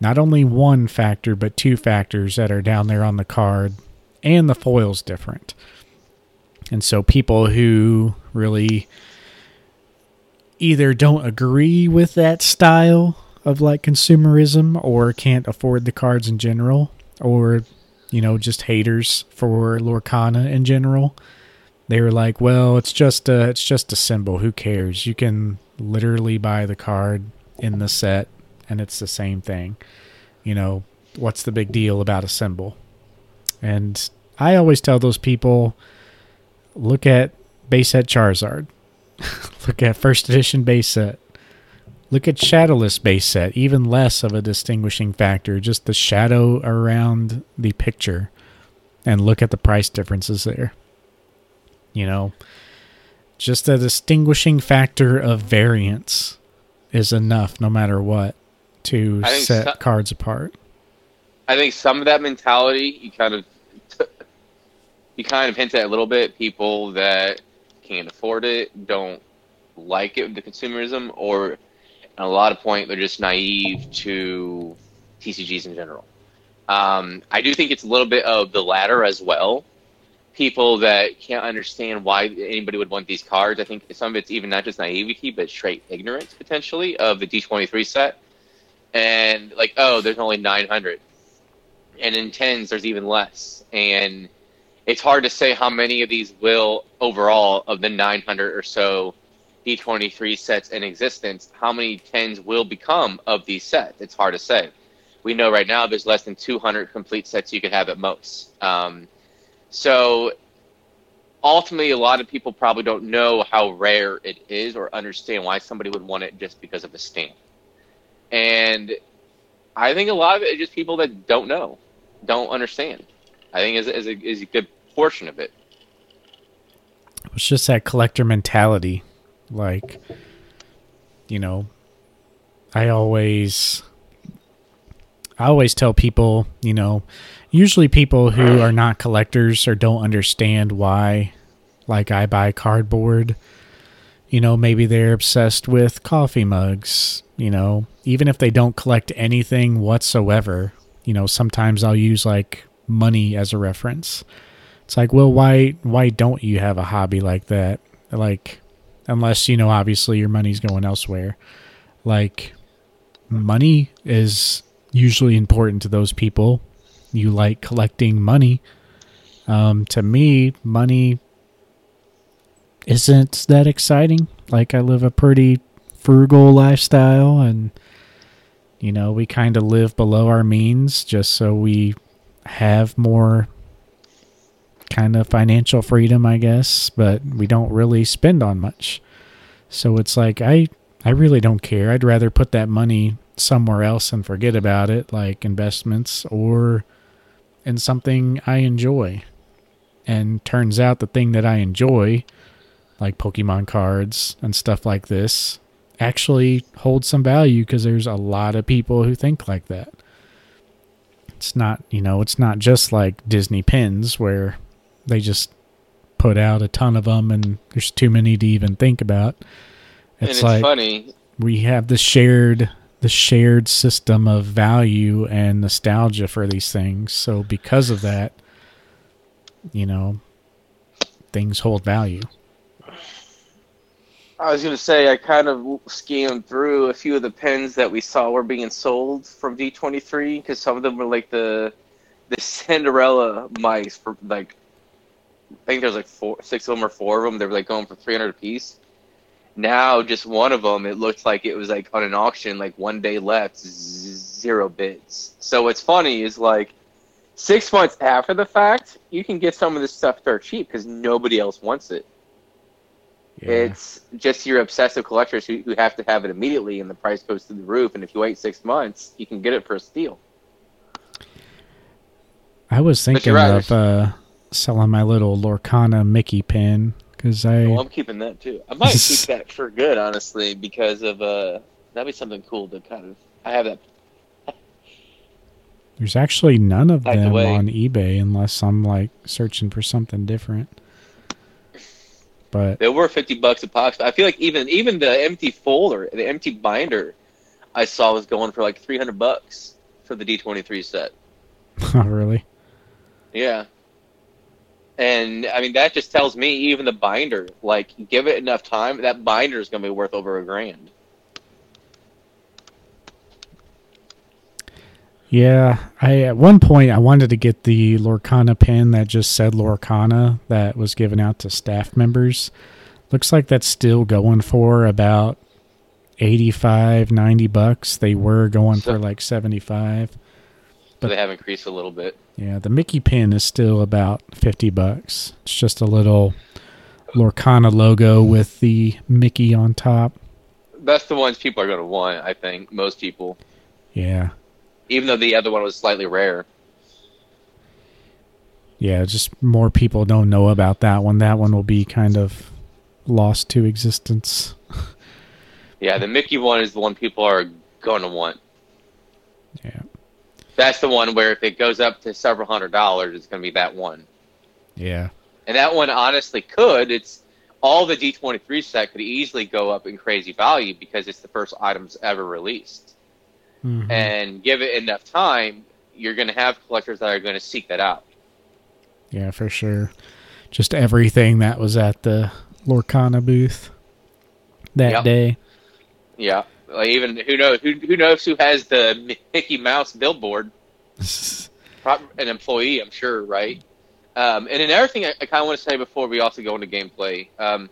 Not only one factor, but two factors that are down there on the card, and the foil's different. And so people who really either don't agree with that style of like consumerism or can't afford the cards in general or you know just haters for Lorcana in general they were like well it's just a it's just a symbol. Who cares? You can literally buy the card in the set and it's the same thing. You know what's the big deal about a symbol? And I always tell those people look at base set Charizard Look at first edition base set. Look at shadowless base set, even less of a distinguishing factor, just the shadow around the picture. And look at the price differences there. You know, just a distinguishing factor of variance is enough no matter what to set so- cards apart. I think some of that mentality you kind of you kind of hint at a little bit. People that can't afford it don't like it the consumerism, or at a lot of point they're just naive to TCGs in general. Um, I do think it's a little bit of the latter as well. People that can't understand why anybody would want these cards. I think some of it's even not just naivety, but straight ignorance potentially of the D23 set. And like, oh, there's only 900 and in tens there's even less and it's hard to say how many of these will overall of the 900 or so d23 sets in existence how many tens will become of these sets? It's hard to say. We know right now there's less than 200 complete sets you could have at most. Um, so ultimately a lot of people probably don't know how rare it is or understand why somebody would want it just because of a stamp. And I think a lot of it is just people that don't know, don't understand. I think is is a, is a good portion of it. It's just that collector mentality. Like, you know, I always, I always tell people, you know, usually people who are not collectors or don't understand why, like, I buy cardboard. You know, maybe they're obsessed with coffee mugs. You know, even if they don't collect anything whatsoever, you know, sometimes I'll use like money as a reference. It's like, well, why why don't you have a hobby like that? Like unless, you know, obviously your money's going elsewhere. Like money is usually important to those people. You like collecting money. Um, to me, money isn't that exciting. Like I live a pretty frugal lifestyle and you know, we kind of live below our means just so we have more kind of financial freedom, I guess, but we don't really spend on much. So it's like I I really don't care. I'd rather put that money somewhere else and forget about it, like investments or in something I enjoy. And turns out the thing that I enjoy, like Pokemon cards and stuff like this, actually holds some value because there's a lot of people who think like that. It's not, you know, it's not just like Disney pins where they just put out a ton of them and there's too many to even think about. It's, and it's like funny. We have the shared the shared system of value and nostalgia for these things. So because of that, you know, things hold value. I was going to say I kind of scanned through a few of the pens that we saw were being sold from D23 because some of them were like the the Cinderella mice for like I think there's like four, six of them or four of them. They were like going for 300 a piece. Now, just one of them, it looked like it was like on an auction, like one day left, zero bids. So what's funny is like six months after the fact, you can get some of this stuff dirt cheap because nobody else wants it. Yeah. It's just your obsessive collectors who, who have to have it immediately, and the price goes through the roof. And if you wait six months, you can get it for a steal. I was thinking of uh, selling my little Lorcana Mickey pin because I. Oh, I'm keeping that too. I might keep that for good, honestly, because of uh, that'd be something cool to kind of. I have that. There's actually none of them the on eBay unless I'm like searching for something different. But they were fifty bucks a box. I feel like even even the empty folder, the empty binder, I saw was going for like three hundred bucks for the D twenty three set. Oh really? Yeah. And I mean that just tells me even the binder, like give it enough time, that binder is going to be worth over a grand. Yeah, I at one point I wanted to get the Lorcana pin that just said Lorcana that was given out to staff members. Looks like that's still going for about 85, 90 bucks. They were going so, for like 75. But they have increased a little bit. Yeah, the Mickey pin is still about 50 bucks. It's just a little Lorcana logo with the Mickey on top. That's the ones people are going to want, I think, most people. Yeah. Even though the other one was slightly rare. Yeah, just more people don't know about that one. That one will be kind of lost to existence. yeah, the Mickey one is the one people are going to want. Yeah that's the one where if it goes up to several hundred dollars, it's going to be that one. Yeah. And that one honestly could. It's all the D23 set could easily go up in crazy value because it's the first items ever released. Mm-hmm. And give it enough time, you're going to have collectors that are going to seek that out. Yeah, for sure. Just everything that was at the Lorcana booth that yep. day. Yeah. Like even who knows who who knows who has the Mickey Mouse billboard? An employee, I'm sure, right? Um, and another thing I, I kind of want to say before we also go into gameplay. Um,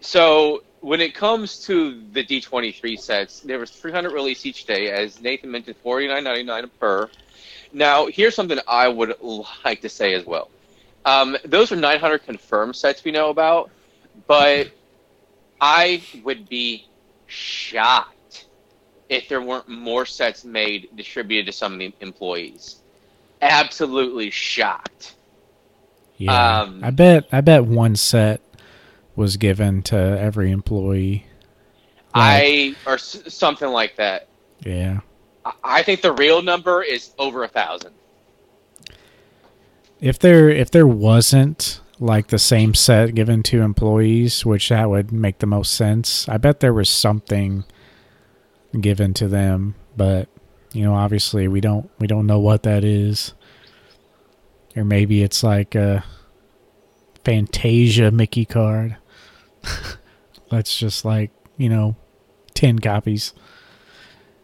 so when it comes to the D23 sets, there was 300 released each day, as Nathan mentioned, 49.99 per. Now, here's something I would like to say as well. Um, those are 900 confirmed sets we know about, but I would be shocked if there weren't more sets made distributed to some of the employees. Absolutely shocked. Yeah, um, I bet. I bet one set was given to every employee. Like, I or something like that. Yeah. I think the real number is over a thousand. If there if there wasn't like the same set given to employees, which that would make the most sense. I bet there was something given to them, but you know, obviously we don't we don't know what that is. Or maybe it's like a Fantasia Mickey card. That's just like, you know, 10 copies.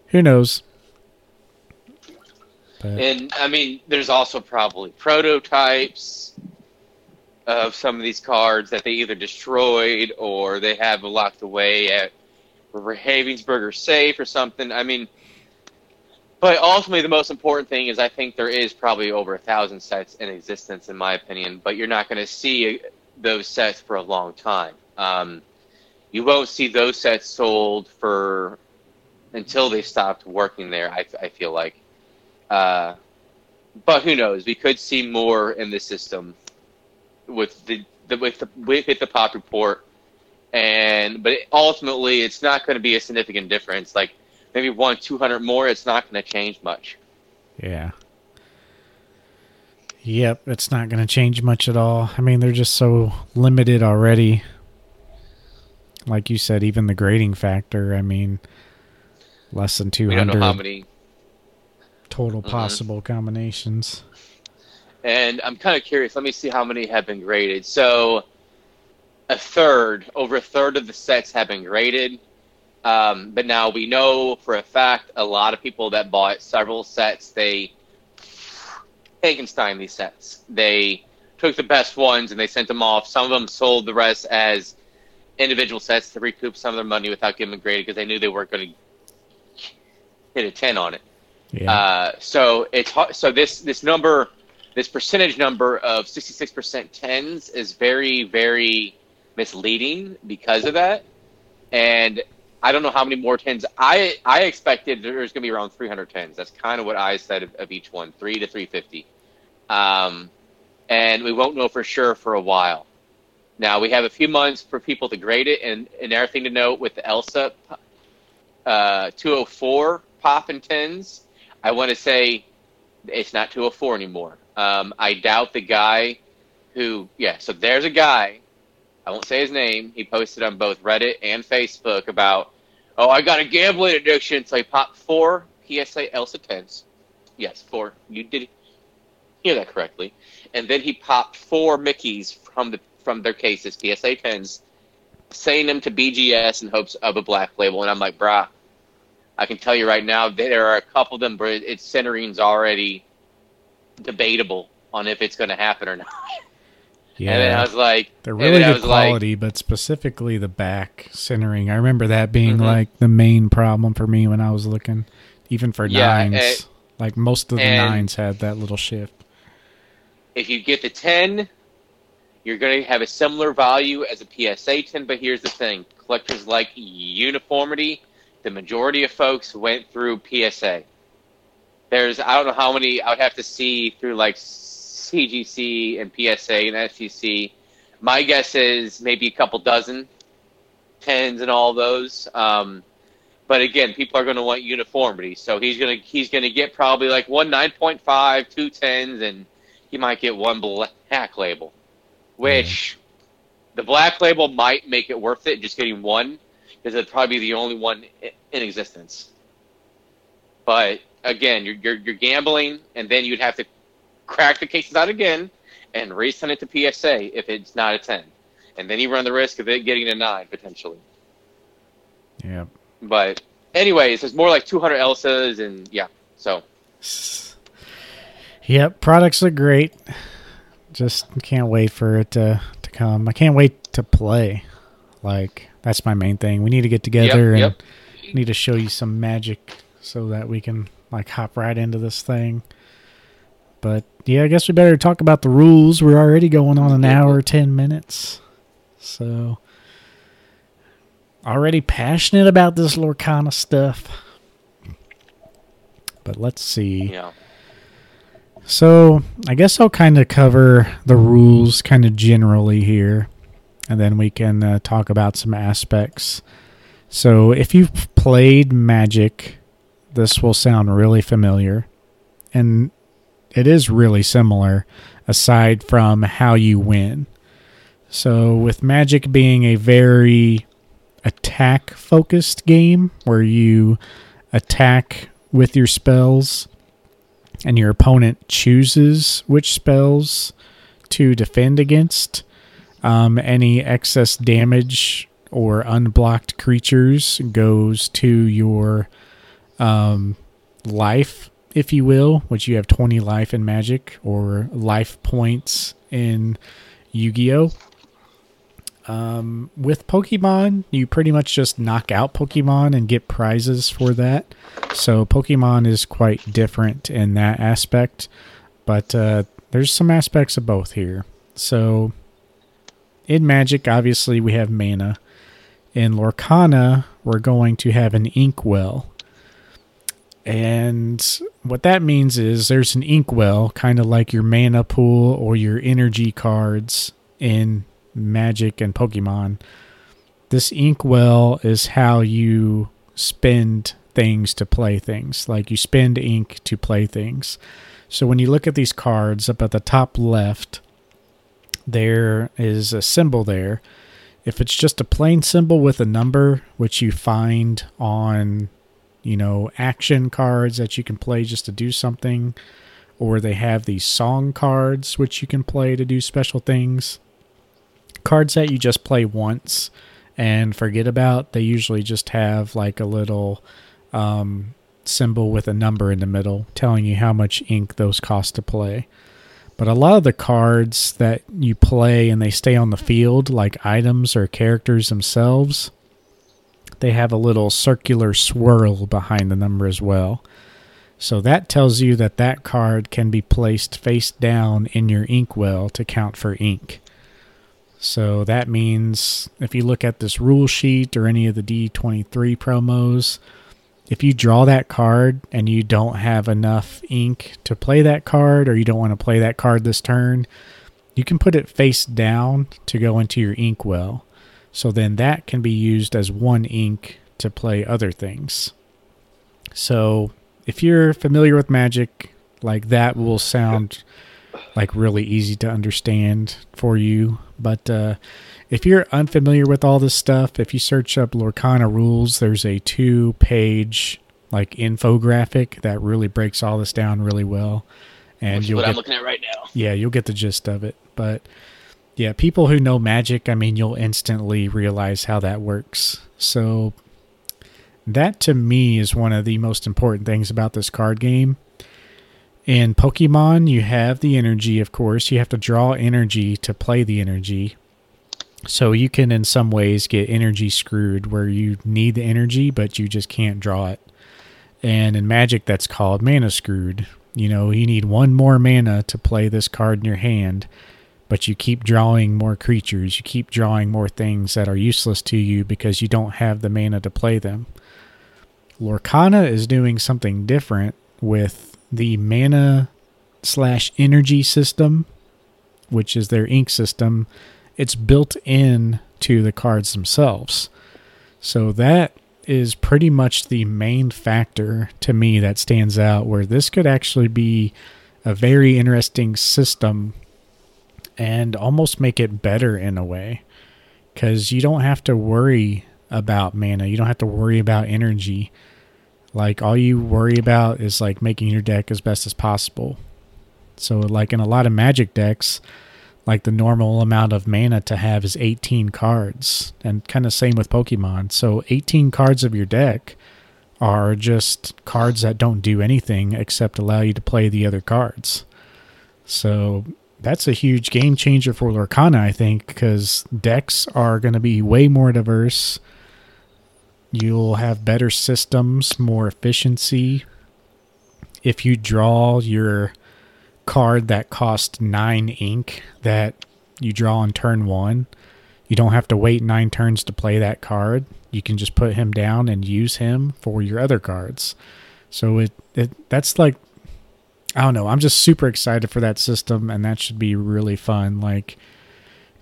Who knows? But. And I mean, there's also probably prototypes of some of these cards that they either destroyed or they have locked away at Ravensburger safe or something. I mean, but ultimately, the most important thing is I think there is probably over a thousand sets in existence, in my opinion. But you're not going to see uh, those sets for a long time. Um, you won't see those sets sold for until they stopped working there. I, I feel like, uh, but who knows? We could see more in the system with the, the with the with the pop report, and but ultimately, it's not going to be a significant difference. Like maybe one two hundred more, it's not going to change much. Yeah. Yep, it's not going to change much at all. I mean, they're just so limited already. Like you said, even the grading factor. I mean, less than two hundred. We don't know how many total mm-hmm. possible combinations. And I'm kind of curious. Let me see how many have been graded. So, a third, over a third of the sets have been graded. Um, but now we know for a fact a lot of people that bought several sets, they Frankenstein these sets. They took the best ones and they sent them off. Some of them sold the rest as individual sets to recoup some of their money without giving them graded because they knew they weren't going to hit a ten on it. Yeah. Uh, so it's so this this number, this percentage number of sixty six percent tens is very very misleading because of that. And I don't know how many more tens. I I expected there's going to be around 300 tens. That's kind of what I said of, of each one, three to 350. Um, and we won't know for sure for a while. Now we have a few months for people to grade it, and another thing to note with the Elsa uh, 204 pop and tens, I want to say it's not 204 anymore. Um, I doubt the guy who, yeah. So there's a guy. I won't say his name. He posted on both Reddit and Facebook about Oh, I got a gambling addiction, so I popped four PSA Elsa tens. Yes, four. You did hear that correctly. And then he popped four Mickeys from the from their cases, PSA tens, saying them to BGS in hopes of a black label. And I'm like, brah, I can tell you right now, there are a couple of them, but its centering's already debatable on if it's going to happen or not. Yeah, and then I was like, they're really good quality, like, but specifically the back centering. I remember that being mm-hmm. like the main problem for me when I was looking, even for yeah, nines. It, like most of the nines had that little shift. If you get the ten, you're going to have a similar value as a PSA ten. But here's the thing: collectors like uniformity. The majority of folks went through PSA. There's I don't know how many I would have to see through like CGC and PSA and SGC. My guess is maybe a couple dozen, tens and all those. Um, but again, people are going to want uniformity, so he's going to he's going to get probably like one nine point five, two tens, and he might get one black label, which mm. the black label might make it worth it just getting one because it'd probably be the only one in existence. But again, you're, you're, you're gambling, and then you'd have to crack the cases out again and resend it to PSA if it's not a 10. And then you run the risk of it getting a 9 potentially. Yeah. But, anyways, there's more like 200 Elsas, and yeah, so. Yep, products are great. Just can't wait for it to, to come. I can't wait to play. Like, that's my main thing. We need to get together yep, and yep. need to show you some magic so that we can, like, hop right into this thing. But yeah, I guess we better talk about the rules. We're already going on an hour, 10 minutes. So, already passionate about this Lorcana stuff. But let's see. Yeah. So, I guess I'll kind of cover the rules kind of generally here. And then we can uh, talk about some aspects. So, if you've played Magic, this will sound really familiar. And it is really similar aside from how you win. So, with Magic being a very attack focused game where you attack with your spells and your opponent chooses which spells to defend against, um, any excess damage or unblocked creatures goes to your um, life if you will, which you have 20 life in Magic or life points in Yu Gi Oh! Um, with Pokemon, you pretty much just knock out Pokemon and get prizes for that. So Pokemon is quite different in that aspect, but uh, there's some aspects of both here. So in Magic, obviously, we have mana. In Lorcana, we're going to have an inkwell. And what that means is there's an inkwell, kind of like your mana pool or your energy cards in Magic and Pokemon. This inkwell is how you spend things to play things. Like you spend ink to play things. So when you look at these cards up at the top left, there is a symbol there. If it's just a plain symbol with a number, which you find on you know, action cards that you can play just to do something, or they have these song cards which you can play to do special things. Cards that you just play once and forget about, they usually just have like a little um, symbol with a number in the middle telling you how much ink those cost to play. But a lot of the cards that you play and they stay on the field, like items or characters themselves, they have a little circular swirl behind the number as well. So that tells you that that card can be placed face down in your inkwell to count for ink. So that means if you look at this rule sheet or any of the D23 promos, if you draw that card and you don't have enough ink to play that card or you don't want to play that card this turn, you can put it face down to go into your ink well. So then that can be used as one ink to play other things. So if you're familiar with magic, like that will sound like really easy to understand for you. But uh, if you're unfamiliar with all this stuff, if you search up Lorcana rules, there's a two page like infographic that really breaks all this down really well. And Which you'll what get, I'm looking at right now. Yeah, you'll get the gist of it. But yeah, people who know magic, I mean, you'll instantly realize how that works. So, that to me is one of the most important things about this card game. In Pokemon, you have the energy, of course. You have to draw energy to play the energy. So, you can, in some ways, get energy screwed where you need the energy, but you just can't draw it. And in Magic, that's called mana screwed. You know, you need one more mana to play this card in your hand but you keep drawing more creatures, you keep drawing more things that are useless to you because you don't have the mana to play them. Lorcana is doing something different with the mana slash energy system, which is their ink system. It's built in to the cards themselves. So that is pretty much the main factor to me that stands out where this could actually be a very interesting system and almost make it better in a way because you don't have to worry about mana. You don't have to worry about energy. Like all you worry about is like making your deck as best as possible. So like in a lot of magic decks, like the normal amount of mana to have is 18 cards and kind of same with Pokemon. So 18 cards of your deck are just cards that don't do anything except allow you to play the other cards. So that's a huge game changer for Lorcana, I think, because decks are going to be way more diverse. You'll have better systems, more efficiency. If you draw your card that costs nine ink that you draw on turn one, you don't have to wait nine turns to play that card. You can just put him down and use him for your other cards. So it, it that's like I don't know. I'm just super excited for that system, and that should be really fun. Like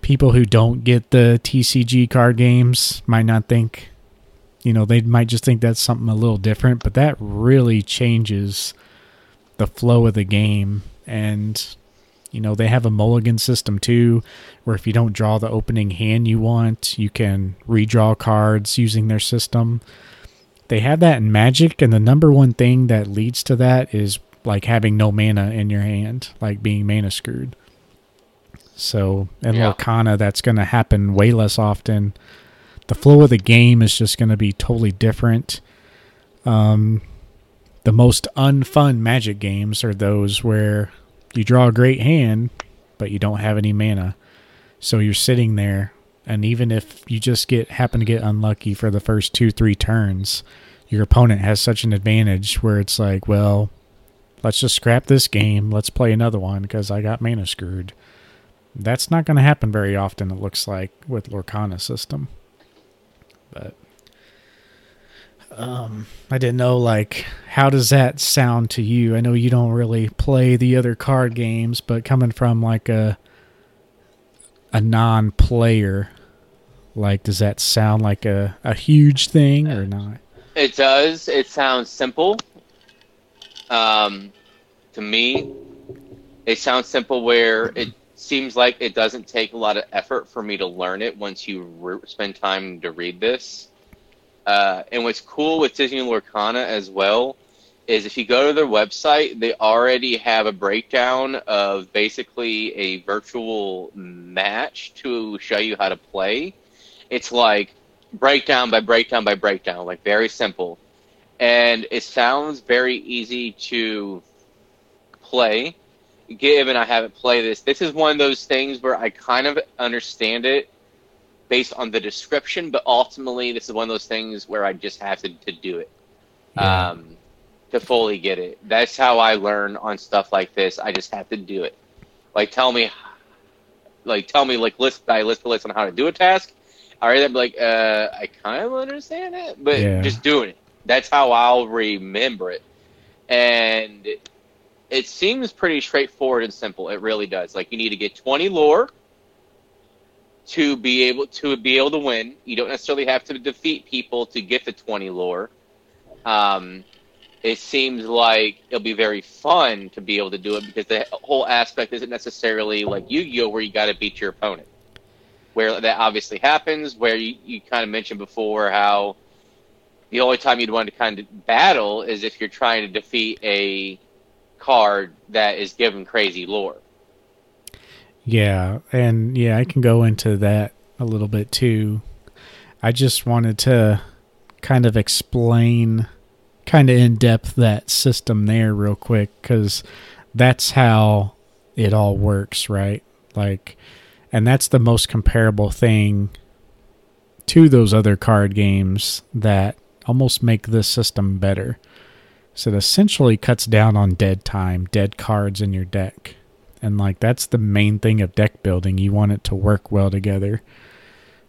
people who don't get the TCG card games might not think, you know, they might just think that's something a little different, but that really changes the flow of the game. And you know, they have a mulligan system too, where if you don't draw the opening hand you want, you can redraw cards using their system. They have that in Magic, and the number one thing that leads to that is like having no mana in your hand, like being mana screwed. So in yeah. Lorcana, that's going to happen way less often. The flow of the game is just going to be totally different. Um, the most unfun Magic games are those where you draw a great hand, but you don't have any mana. So you're sitting there, and even if you just get happen to get unlucky for the first two three turns, your opponent has such an advantage where it's like, well, let's just scrap this game. Let's play another one because I got mana screwed. That's not going to happen very often, it looks like, with Lorcana system. But um, I didn't know like how does that sound to you? I know you don't really play the other card games, but coming from like a a non-player, like does that sound like a a huge thing or not? It does. It sounds simple. Um, to me, it sounds simple where it seems like it doesn't take a lot of effort for me to learn it once you re- spend time to read this. Uh, and what's cool with Disney Lorcana as well is if you go to their website, they already have a breakdown of basically a virtual match to show you how to play. It's like breakdown by breakdown by breakdown, like very simple. And it sounds very easy to play. Given I haven't played this, this is one of those things where I kind of understand it based on the description, but ultimately, this is one of those things where I just have to, to do it Yeah. um, to fully get it. That's how I learn on stuff like this. I just have to do it. Like, tell me, like, tell me, like, list by list the list on how to do a task. I read that, be like, uh, I kind of understand it, but Yeah. just doing it. That's how I'll remember it. And it seems pretty straightforward and simple. It really does. Like, you need to get 20 lore to be able to be able to win. You don't necessarily have to defeat people to get the 20 lore. Um, it seems like it'll be very fun to be able to do it because the whole aspect isn't necessarily like Yu-Gi-Oh, where you got to beat your opponent. Where that obviously happens, where you, you kind of mentioned before how the only time you'd want to kind of battle is if you're trying to defeat a card that is given crazy lore. Yeah, and yeah, I can go into that a little bit too. I just wanted to kind of explain kind of in depth that system there real quick cuz that's how it all works, right? Like and that's the most comparable thing to those other card games that almost make this system better. So it essentially cuts down on dead time, dead cards in your deck. And like that's the main thing of deck building. You want it to work well together.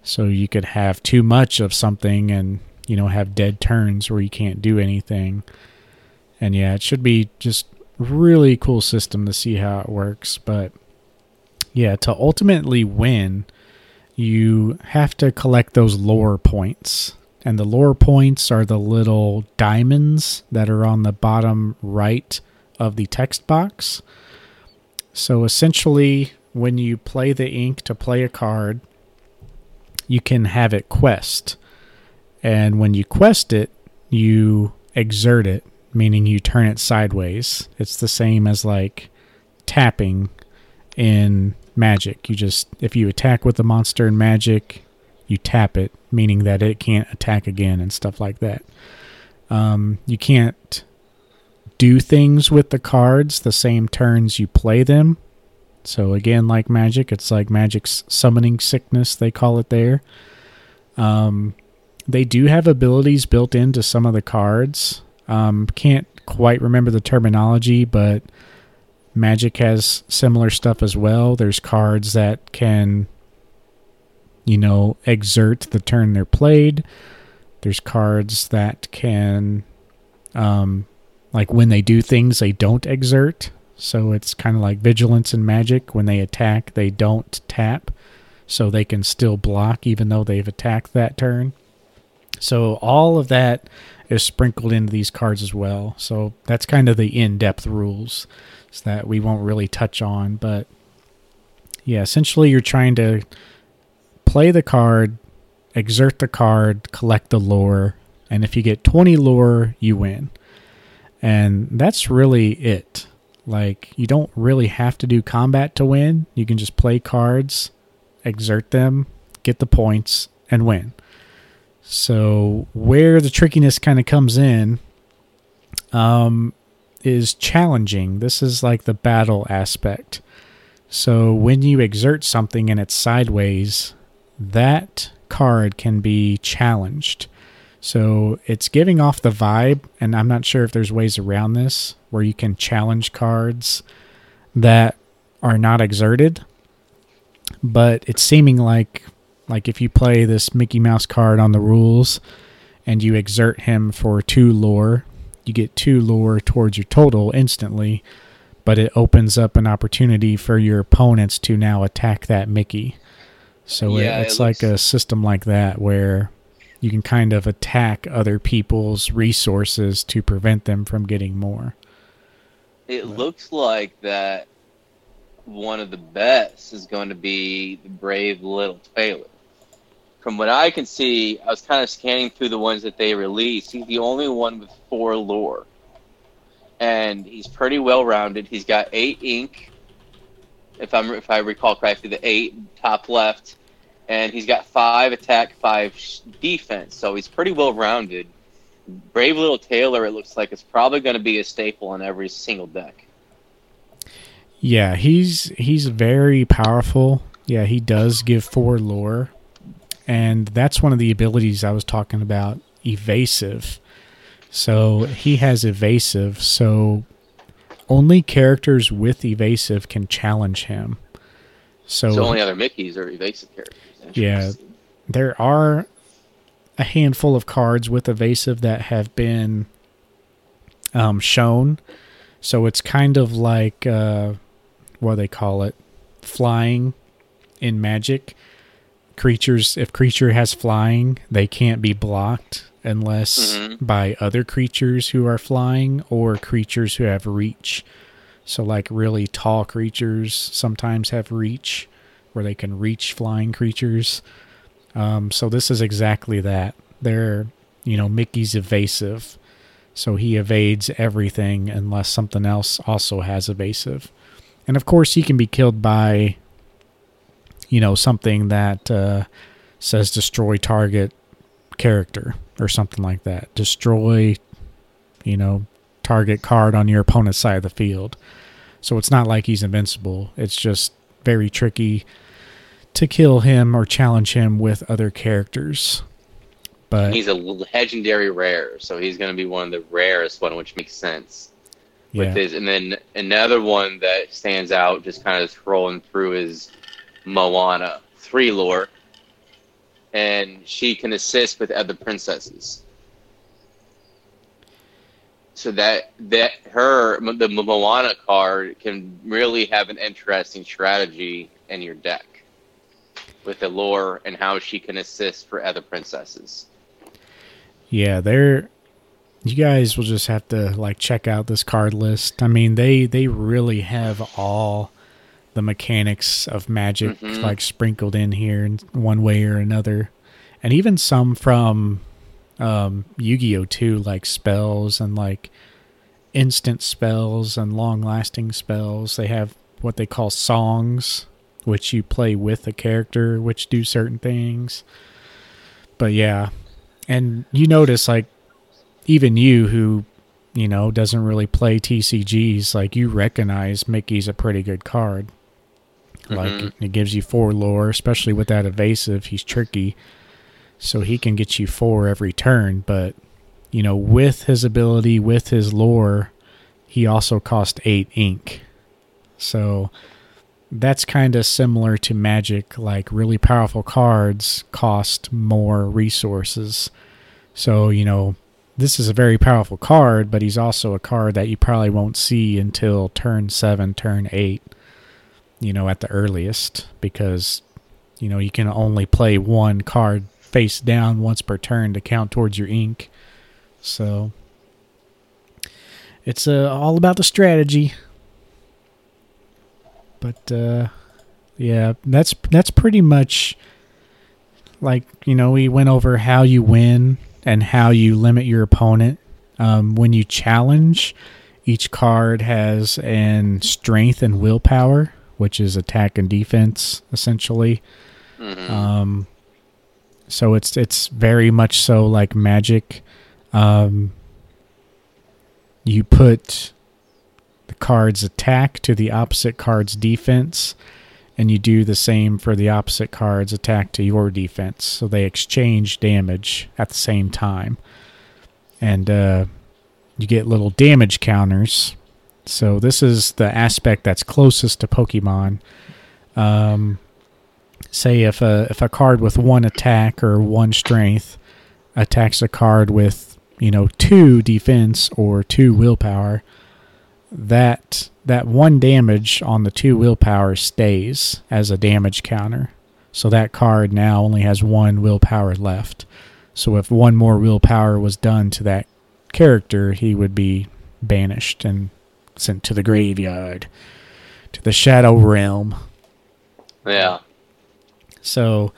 So you could have too much of something and, you know, have dead turns where you can't do anything. And yeah, it should be just really cool system to see how it works, but yeah, to ultimately win, you have to collect those lore points. And the lore points are the little diamonds that are on the bottom right of the text box. So essentially, when you play the ink to play a card, you can have it quest. And when you quest it, you exert it, meaning you turn it sideways. It's the same as like tapping in magic. You just, if you attack with the monster in magic, you tap it, meaning that it can't attack again and stuff like that. Um, you can't do things with the cards the same turns you play them. So again, like magic, it's like magic's summoning sickness they call it there. Um, they do have abilities built into some of the cards. Um, can't quite remember the terminology, but Magic has similar stuff as well. There's cards that can, you know, exert the turn they're played. There's cards that can, um, like when they do things, they don't exert. So it's kind of like vigilance and Magic. When they attack, they don't tap. So they can still block even though they've attacked that turn. So all of that is sprinkled into these cards as well. So that's kind of the in-depth rules that we won't really touch on, but yeah, essentially you're trying to play the card, exert the card, collect the lore, and if you get 20 lore, you win. And that's really it. Like you don't really have to do combat to win. You can just play cards, exert them, get the points and win. So where the trickiness kind of comes in um, is challenging. This is like the battle aspect. So when you exert something and it's sideways, that card can be challenged. So it's giving off the vibe, and I'm not sure if there's ways around this where you can challenge cards that are not exerted, but it's seeming like Like if you play this Mickey Mouse card on the rules and you exert him for two lore, you get two lore towards your total instantly, but it opens up an opportunity for your opponents to now attack that Mickey. So Yeah, it, it it's like a system like that where you can kind of attack other people's resources to prevent them from getting more. It looks like that one of the best is going to be the brave little Tailor. From what I can see, I was kind of scanning through the ones that they released. He's the only one with four lore, and he's pretty well rounded. He's got eight ink, if I'm if I recall correctly, the eight top left, and he's got five attack, five defense. So he's pretty well rounded. Brave little Tailor, it looks like it's probably going to be a staple in every single deck. Yeah, he's he's very powerful. Yeah, he does give four lore. And that's one of the abilities I was talking about, evasive. So he has evasive, so only characters with evasive can challenge him. So, So only other Mickeys are evasive characters. Yeah. There are a handful of cards with evasive that have been um, shown. So it's kind of like uh, what do they call it, flying in Magic. Creatures, if creature has flying, they can't be blocked unless Mhm. by other creatures who are flying or creatures who have reach. So like really tall creatures sometimes have reach, where they can reach flying creatures. Um, so this is exactly that. They're, you know, Mickey's evasive, so he evades everything unless something else also has evasive. And of course, he can be killed by, you know, something that uh, says destroy target character or something like that. Destroy, you know, target card on your opponent's side of the field. So it's not like he's invincible. It's just very tricky to kill him or challenge him with other characters. But He's a legendary rare, so he's going to be one of the rarest one, which makes sense. yeah, With his, and then another one that stands out, just kind of scrolling through, is Moana three lore, and she can assist with other princesses. So that that her the Moana card can really have an interesting strategy in your deck with the lore and how she can assist for other princesses. yeah, they're you guys will just have to like check out this card list. I mean, they they really have all the mechanics of magic Mhm. like sprinkled in here in one way or another. And even some from um Yu-Gi-Oh too, like spells and like instant spells and long-lasting spells. They have what they call songs which you play with a character which do certain things. But yeah, and you notice like even you who you know doesn't really play TCGs like you recognize Mickey's a pretty good card. Like Mhm. it gives you four lore, especially with that evasive. He's tricky, so he can get you four every turn. But you know, with his ability, with his lore, he also cost eight ink. So that's kind of similar to Magic. Like really powerful cards cost more resources. So you know, this is a very powerful card, but he's also a card that you probably won't see until turn seven, turn eight you know, at the earliest because, you know, you can only play one card face down once per turn to count towards your ink. So it's uh, all about the strategy. But uh, yeah, that's that's pretty much like you know we went over how you win and how you limit your opponent. Um, when you challenge, each card has an strength and willpower, which is attack and defense essentially. Mhm. Um, so it's it's very much so like magic. Um, you put the card's attack to the opposite card's defense, and you do the same for the opposite card's attack to your defense. So they exchange damage at the same time, and uh, you get little damage counters. So this is the aspect that's closest to Pokemon. Um, say if a if a card with one attack or one strength attacks a card with you know two defense or two willpower, that that one damage on the two willpower stays as a damage counter. So that card now only has one willpower left. So if one more willpower was done to that character, he would be banished and sent to the graveyard, to the Shadow Realm. Yeah. So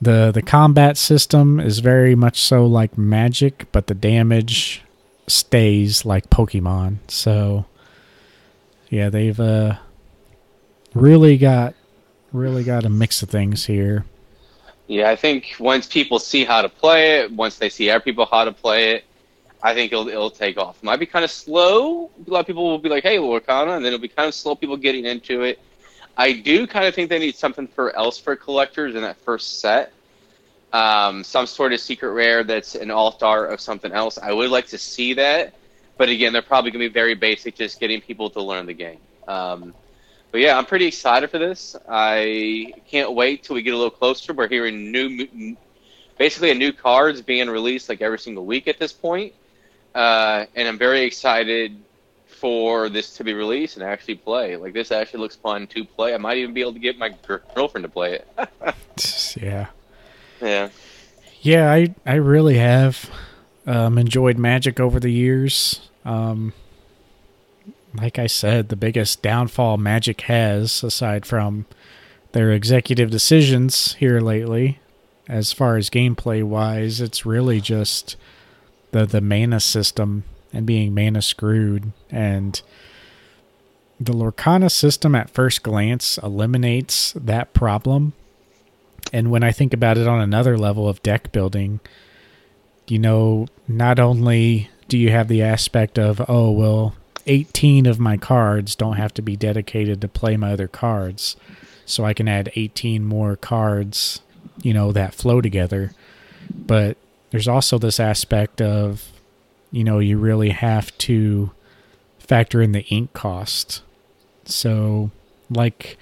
the the combat system is very much so like Magic, but the damage stays like Pokemon. So yeah, they've uh really got really got a mix of things here. Yeah, I think once people see how to play it, once they see other people how to play it, I think it'll it'll take off. Might be kind of slow. A lot of people will be like, "Hey, Lorcana," and then it'll be kind of slow. People getting into it. I do kind of think they need something for else for collectors in that first set. Um, some sort of secret rare that's an alt art of something else. I would like to see that, but again, they're probably going to be very basic, just getting people to learn the game. Um, but yeah, I'm pretty excited for this. I can't wait till we get a little closer. We're hearing new, basically a new cards being released like every single week at this point. Uh, and I'm very excited for this to be released and actually play. Like this actually looks fun to play. I might even be able to get my girlfriend to play it. yeah. Yeah. Yeah, I I really have um, enjoyed Magic over the years. Um, like I said, the biggest downfall Magic has, aside from their executive decisions here lately, as far as gameplay wise, it's really just the the mana system and being mana screwed and the Lorcana system at first glance eliminates that problem. And when I think about it on another level of deck building, you know, not only do you have the aspect of, oh, well, 18 of my cards don't have to be dedicated to play my other cards. So I can add 18 more cards, you know, that flow together. But there's also this aspect of, you know, you really have to factor in the ink cost. So, like,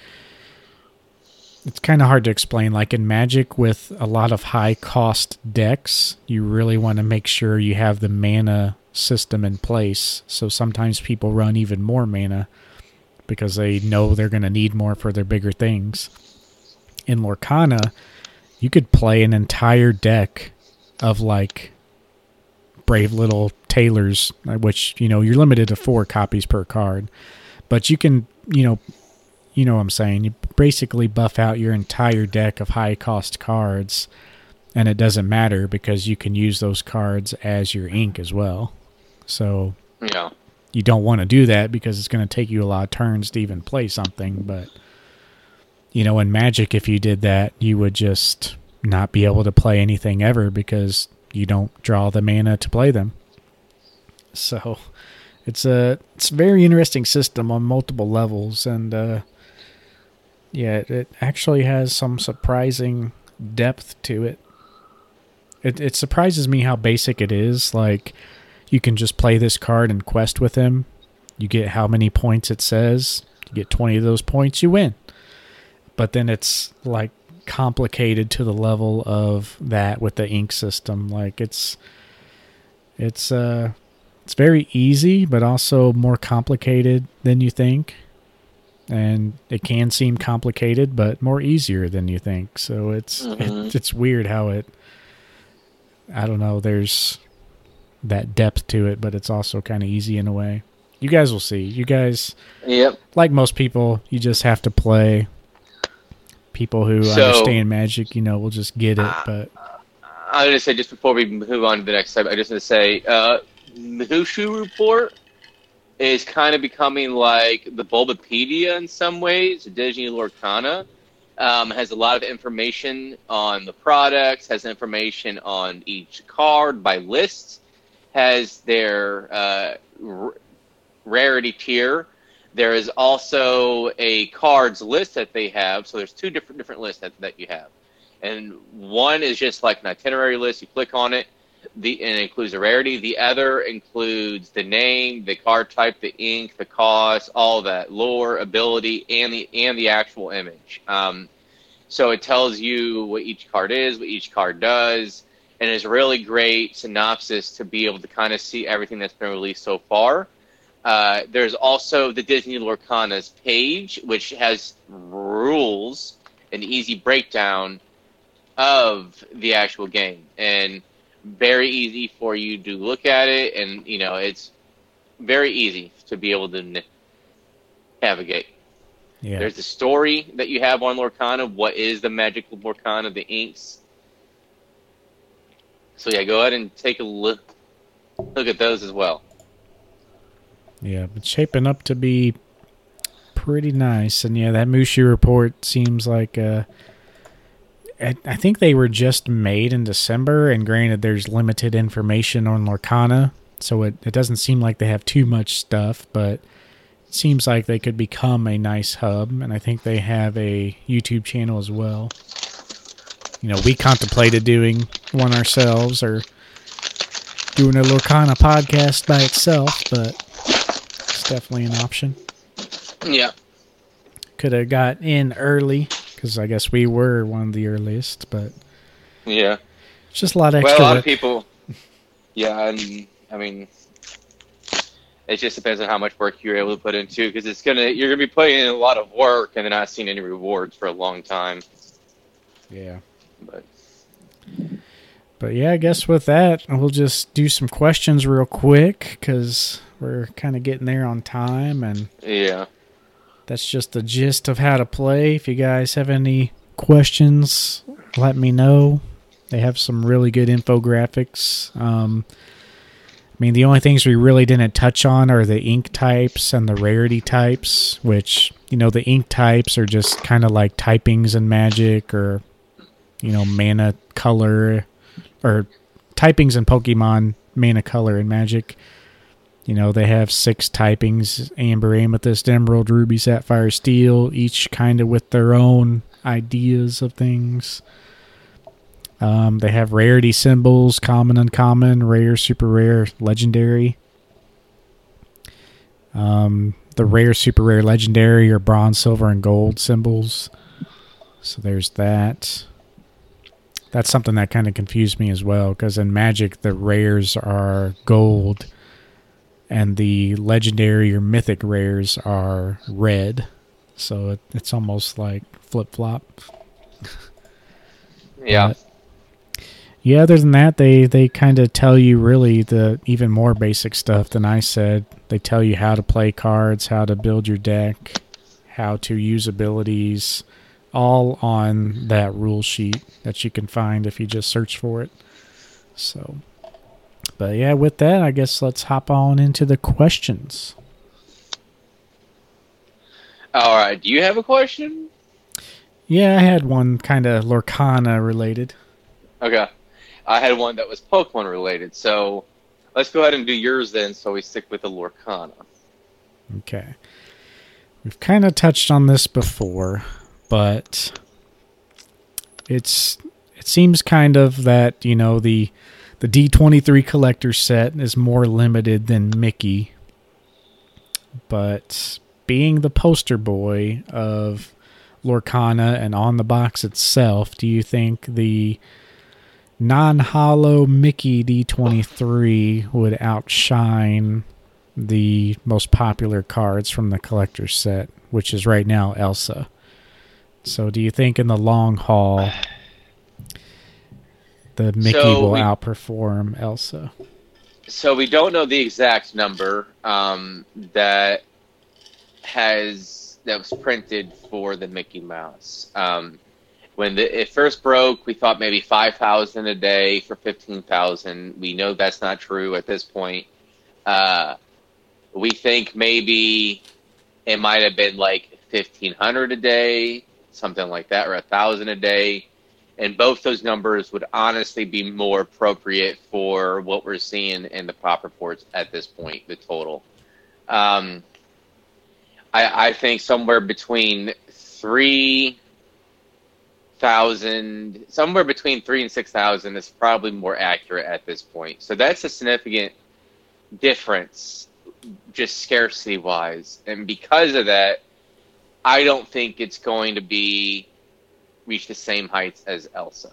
it's kind of hard to explain. Like in Magic, with a lot of high cost decks, you really want to make sure you have the mana system in place. So sometimes people run even more mana because they know they're going to need more for their bigger things. In Lorcana, you could play an entire deck of like brave little tailors, uh, which, you know, you're limited to four copies per card. But you can, you know, you know what I'm saying. You basically buff out your entire deck of high cost cards, and it doesn't matter because you can use those cards as your ink as well. So yeah, you don't want to do that because it's going to take you a lot of turns to even play something. But you know, in Magic, if you did that, you would just not be able to play anything ever because you don't draw the mana to play them. So it's a it's a very interesting system on multiple levels, and uh, yeah, it actually has some surprising depth to it. It it surprises me how basic it is. Like you can just play this card and quest with him. You get how many points it says. You get 20 of those points, you win. But then it's like complicated to the level of that with the ink system. Like it's it's uh it's very easy but also more complicated than you think. And it can seem complicated but more easier than you think. So it's mm-hmm. it, it's weird how it I don't know, there's that depth to it, but it's also kind of easy in a way. You guys will see. You guys, yep. Like most people, you just have to play. People who so, understand magic, you know, will just get it. But I was gonna say just before we move on to the next step, I just want to say, uh, Mushu report is kind of becoming like the Bulbapedia in some ways. Disney Lorcana um, has a lot of information on the products, has information on each card by lists has their uh, r- rarity tier. There is also a cards list that they have. So there's two different different lists that, that you have, and one is just like an itinerary list. You click on it, the and it includes the rarity. The other includes the name, the card type, the ink, the cost, all that lore, ability, and the and the actual image. Um, So it tells you what each card is, what each card does, and it's a really great synopsis to be able to kind of see everything that's been released so far. Uh, there's also the Disney Lorcanas page, which has rules, an easy breakdown of the actual game, and very easy for you to look at it, and you know it's very easy to be able to navigate. Yeah. There's the story that you have on Lorcana. What is the magical Lorcana? The inks. So yeah, go ahead and take a look look at those as well. Yeah, it's shaping up to be pretty nice. And yeah, that Mushu report seems like uh I, think they were just made in December, and granted, there's limited information on Lorcana, so it, it doesn't seem like they have too much stuff, but it seems like they could become a nice hub, and I think they have a YouTube channel as well. You know, we contemplated doing one ourselves or doing a Lorcana podcast by itself, but definitely an option. Yeah. Could have got in early because I guess we were one of the earliest, but Yeah. it's just a lot of Well, a lot work. of people. Yeah, and I mean, it just depends on how much work you're able to put into because it's gonna you're gonna be putting in a lot of work and then not seeing any rewards for a long time. yeah. But But yeah, I guess with that, we'll just do some questions real quick because we're kind of getting there on time, and yeah, that's just the gist of how to play. If you guys have any questions, let me know. They have some really good infographics. Um, I mean, the only things we really didn't touch on are the ink types and the rarity types, which, you know, the ink types are just kind of like typings in Magic or, you know, mana color or typings in Pokemon, mana color in Magic. You know, they have six typings Amber, Amethyst, Emerald, Ruby, Sapphire, Steel, each kind of with their own ideas of things. Um, they have rarity symbols common, uncommon, rare, super rare, legendary. Um, the rare, super rare, legendary are bronze, silver, and gold symbols. So there's that. That's something that kind of confused me as well because in Magic, the rares are gold and the legendary or mythic rares are red. So it, it's almost like flip flop. yeah, But- Yeah, other than that, they, they kind of tell you really the even more basic stuff than I said. They tell you how to play cards, how to build your deck, how to use abilities, all on that rule sheet that you can find if you just search for it. So, but yeah, with that, I guess let's hop on into the questions. All right. Do you have a question? Yeah, I had one kind of Lorcana related. Okay. I had one that was Pokemon related. So let's go ahead and do yours then. So we stick with the Lorcana. Okay. We've kind of touched on this before, but it's it seems kind of that, you know, the the D23 collector set is more limited than Mickey. But being the poster boy of Lorcana and on the box itself, do you think the non-holo Mickey D23 would outshine the most popular cards from the collector set, which is right now Elsa. So, do you think in the long haul the Mickey So will we- outperform Elsa? So we don't know the exact number um, that has that was printed for the Mickey Mouse. Um, when the, it first broke, we thought maybe five thousand a day for fifteen thousand. We know that's not true at this point. Uh, we think maybe it might have been like fifteen hundred a day, something like that, or a thousand a day and both those numbers would honestly be more appropriate for what we're seeing in the pop reports at this point, the total. Um, I, I think somewhere between three thousand, somewhere between three and six thousand is probably more accurate at this point. So that's a significant difference, just scarcity wise, and because of that, I don't think it's going to be reach the same heights as Elsa.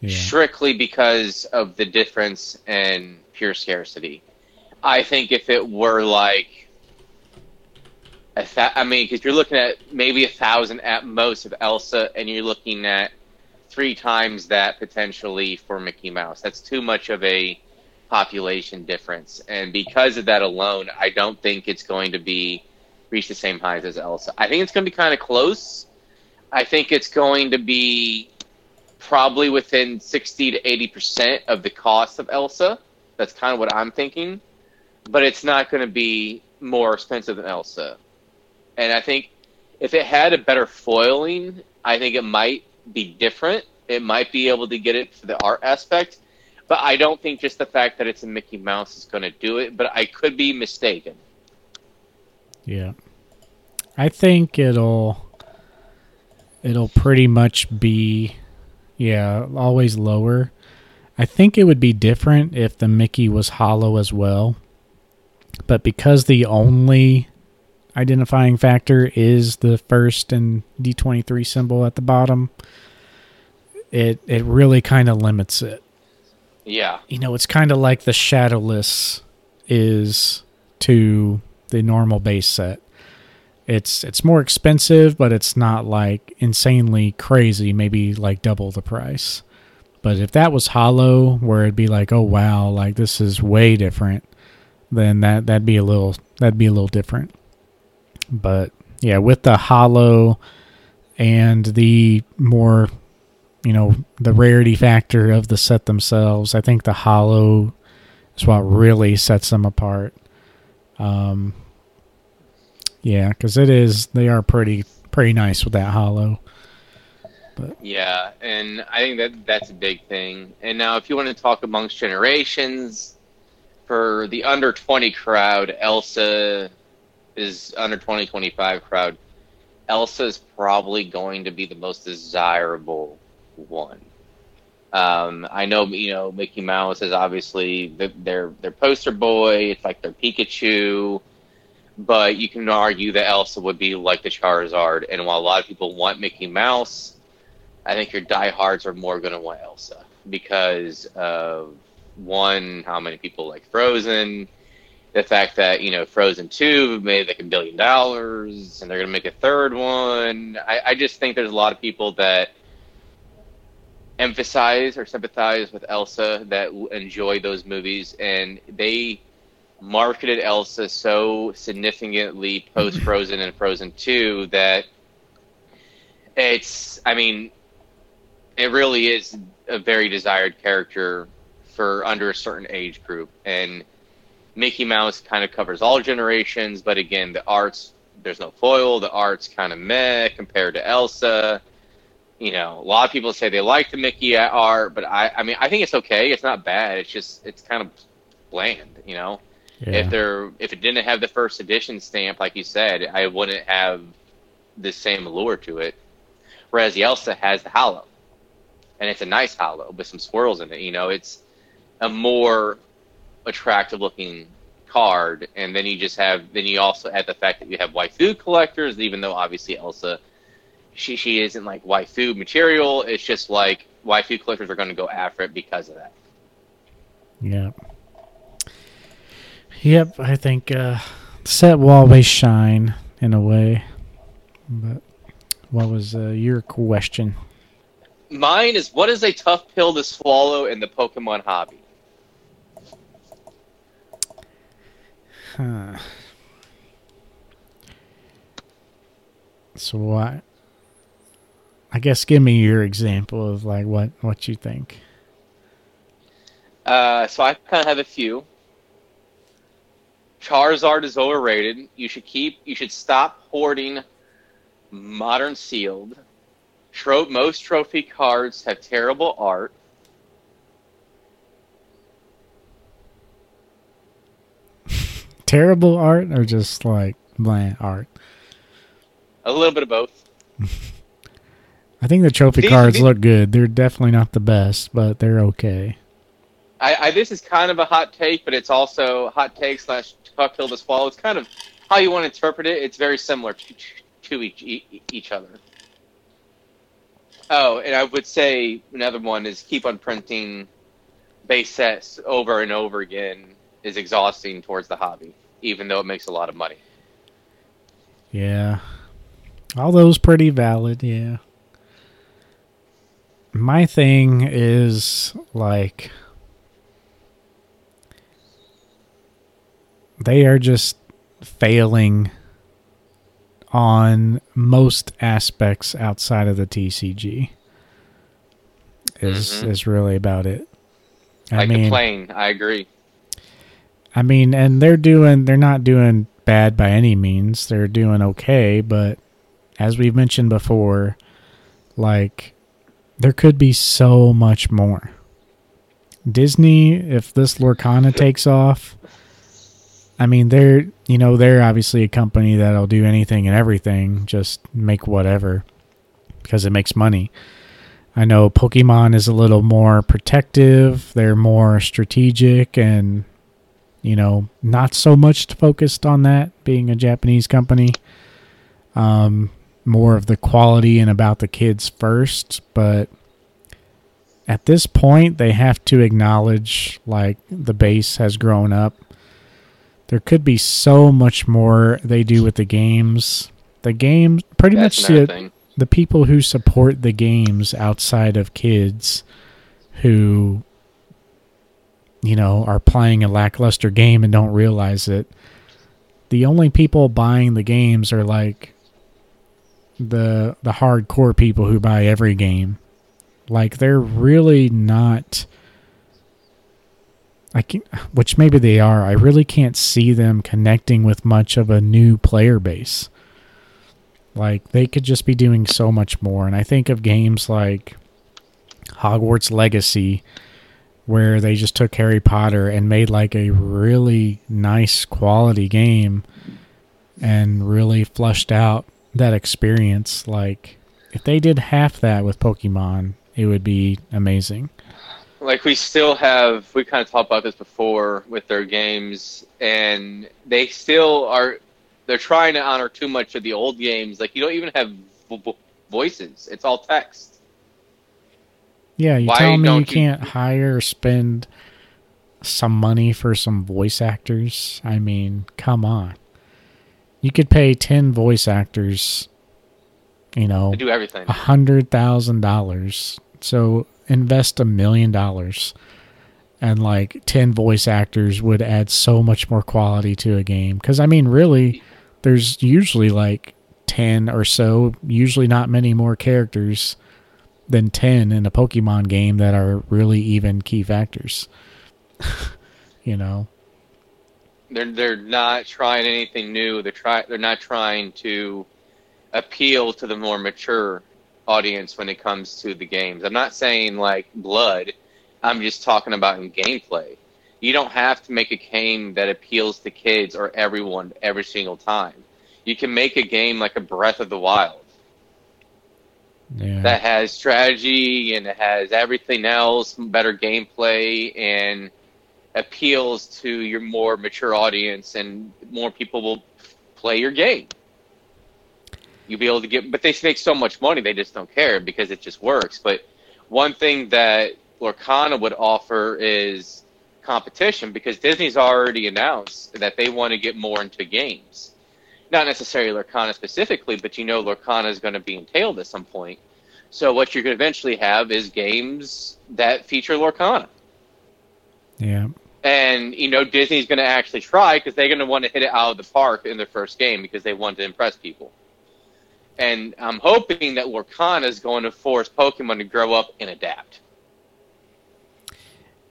Yeah. Strictly because of the difference in pure scarcity. I think if it were like, a th- I mean, because you're looking at maybe a thousand at most of Elsa, and you're looking at three times that potentially for Mickey Mouse. That's too much of a population difference, and because of that alone, I don't think it's going to be reach the same height as Elsa. I think it's going to be kind of close. I think it's going to be probably within sixty to eighty percent of the cost of Elsa. That's kind of what I'm thinking, but it's not going to be more expensive than Elsa. And I think if it had a better foiling, I think it might be different. It might be able to get it for the art aspect, but I don't think just the fact that it's a Mickey Mouse is going to do it. But I could be mistaken. Yeah. I think it'll it'll pretty much be yeah, always lower. I think it would be different if the Mickey was holo as well. But because the only identifying factor is the first and D23 symbol at the bottom, it it really kind of limits it. Yeah. You know, it's kind of like the shadowless is to the normal base set. It's it's more expensive, but it's not like insanely crazy, maybe like double the price. But if that was holo where it'd be like, "Oh wow, like this is way different." Then that that'd be a little that'd be a little different. But yeah, with the holo and the more you know, the rarity factor of the set themselves, I think the holo is what really sets them apart. Um, yeah, because it is they are pretty pretty nice with that holo. But yeah, and I think that that's a big thing. And now, if you want to talk amongst generations, for the under twenty crowd, Elsa is under 20, 25 crowd. Elsa is probably going to be the most desirable one. Um, I know, you know, Mickey Mouse is obviously the, their their poster boy. It's like their Pikachu but you can argue that Elsa would be like the Charizard. And while a lot of people want Mickey Mouse, I think your diehards are more going to want Elsa because of one, how many people like Frozen, the fact that you know Frozen Two made like a billion dollars, and they're going to make a third one. I, I just think there's a lot of people that emphasize or sympathize with Elsa that enjoy those movies, and they marketed Elsa so significantly post Frozen and Frozen 2 that it's, I mean, it really is a very desired character for under a certain age group. And Mickey Mouse kind of covers all generations, but again, the arts, there's no foil. The art's kind of meh compared to Elsa. You know, a lot of people say they like the Mickey art, but I, I mean, I think it's okay. It's not bad. It's just, it's kind of bland, you know? Yeah. If there, if it didn't have the first edition stamp, like you said, I wouldn't have the same allure to it. Whereas the Elsa has the holo, and it's a nice holo with some swirls in it. You know, it's a more attractive looking card, and then you just have, then you also add the fact that you have waifu collectors, even though obviously Elsa, she she isn't like waifu material. It's just like waifu collectors are going to go after it because of that. Yeah. Yep, I think uh, set will always shine in a way. But what was uh, your question? Mine is what is a tough pill to swallow in the Pokemon hobby? Huh. So what? I guess give me your example of like what what you think. Uh, so I kind of have a few. Charizard is overrated. You should keep. You should stop hoarding modern sealed. Tro- most trophy cards have terrible art. terrible art or just like bland art? A little bit of both. I think the trophy these, cards these, look good. They're definitely not the best, but they're okay. I, I, this is kind of a hot take, but it's also hot take slash Puck Hill to Swallow. It's kind of how you want to interpret it. It's very similar to, to each each other. Oh, and I would say another one is keep on printing base sets over and over again is exhausting towards the hobby, even though it makes a lot of money. Yeah. All those pretty valid, yeah. My thing is like they are just failing on most aspects outside of the TCG. Is Mhm. is really about it. I, complain. I agree. I mean, and they're doing they're not doing bad by any means. They're doing okay, but as we've mentioned before, like there could be so much more. Disney, if this Lorcana takes off, I mean, they're you know they're obviously a company that'll do anything and everything, just make whatever because it makes money. I know Pokemon is a little more protective. They're more strategic and you know, not so much focused on that being a Japanese company. Um, more of the quality and about the kids first, but at this point they have to acknowledge like the base has grown up. There could be so much more they do with the games. The games pretty That's much the, the people who support the games outside of kids who you know are playing a lackluster game and don't realize it. The only people buying the games are like the the hardcore people who buy every game. Like they're really not I can which maybe they are. I really can't see them connecting with much of a new player base. Like they could just be doing so much more. And I think of games like Hogwarts Legacy where they just took Harry Potter and made like a really nice quality game and really flushed out that experience. Like if they did half that with Pokemon, it would be amazing. Like we still have we kind of talked about this before with their games and they still are they're trying to honor too much of the old games like you don't even have vo- vo- voices it's all text Yeah, you Why tell me you don't you- can't hire or spend some money for some voice actors. I mean, come on. You could pay 10 voice actors, you know, they do everything a hundred thousand dollars. So invest a million dollars, and like ten voice actors would add so much more quality to a game. Because I mean, really, there's usually like ten or so, usually not many more characters than ten in a Pokemon game that are really even key factors. you know, they're they're not trying anything new they're try they're not trying to appeal to the more mature audience when it comes to the games. I'm not saying like blood. I'm just talking about in gameplay. You don't have to make a game that appeals to kids or everyone every single time. You can make a game like a breath of the wild. Yeah, that has strategy and it has everything else, better gameplay, and appeals to your more mature audience, and more people will play your game. You'll be able to get, but they make so much money, they just don't care because it just works. But one thing that Lorcana would offer is competition because Disney's already announced that they want to get more into games not necessarily Lorcana specifically, but you know Lorcana is going to be entailed at some point. So what you're going to eventually have is games that feature Lorcana. yeah, And, you know, Disney's going to actually try because they're going to want to hit it out of the park in their first game because they want to impress people. And I'm hoping that Lorcana is going to force Pokemon to grow up and adapt.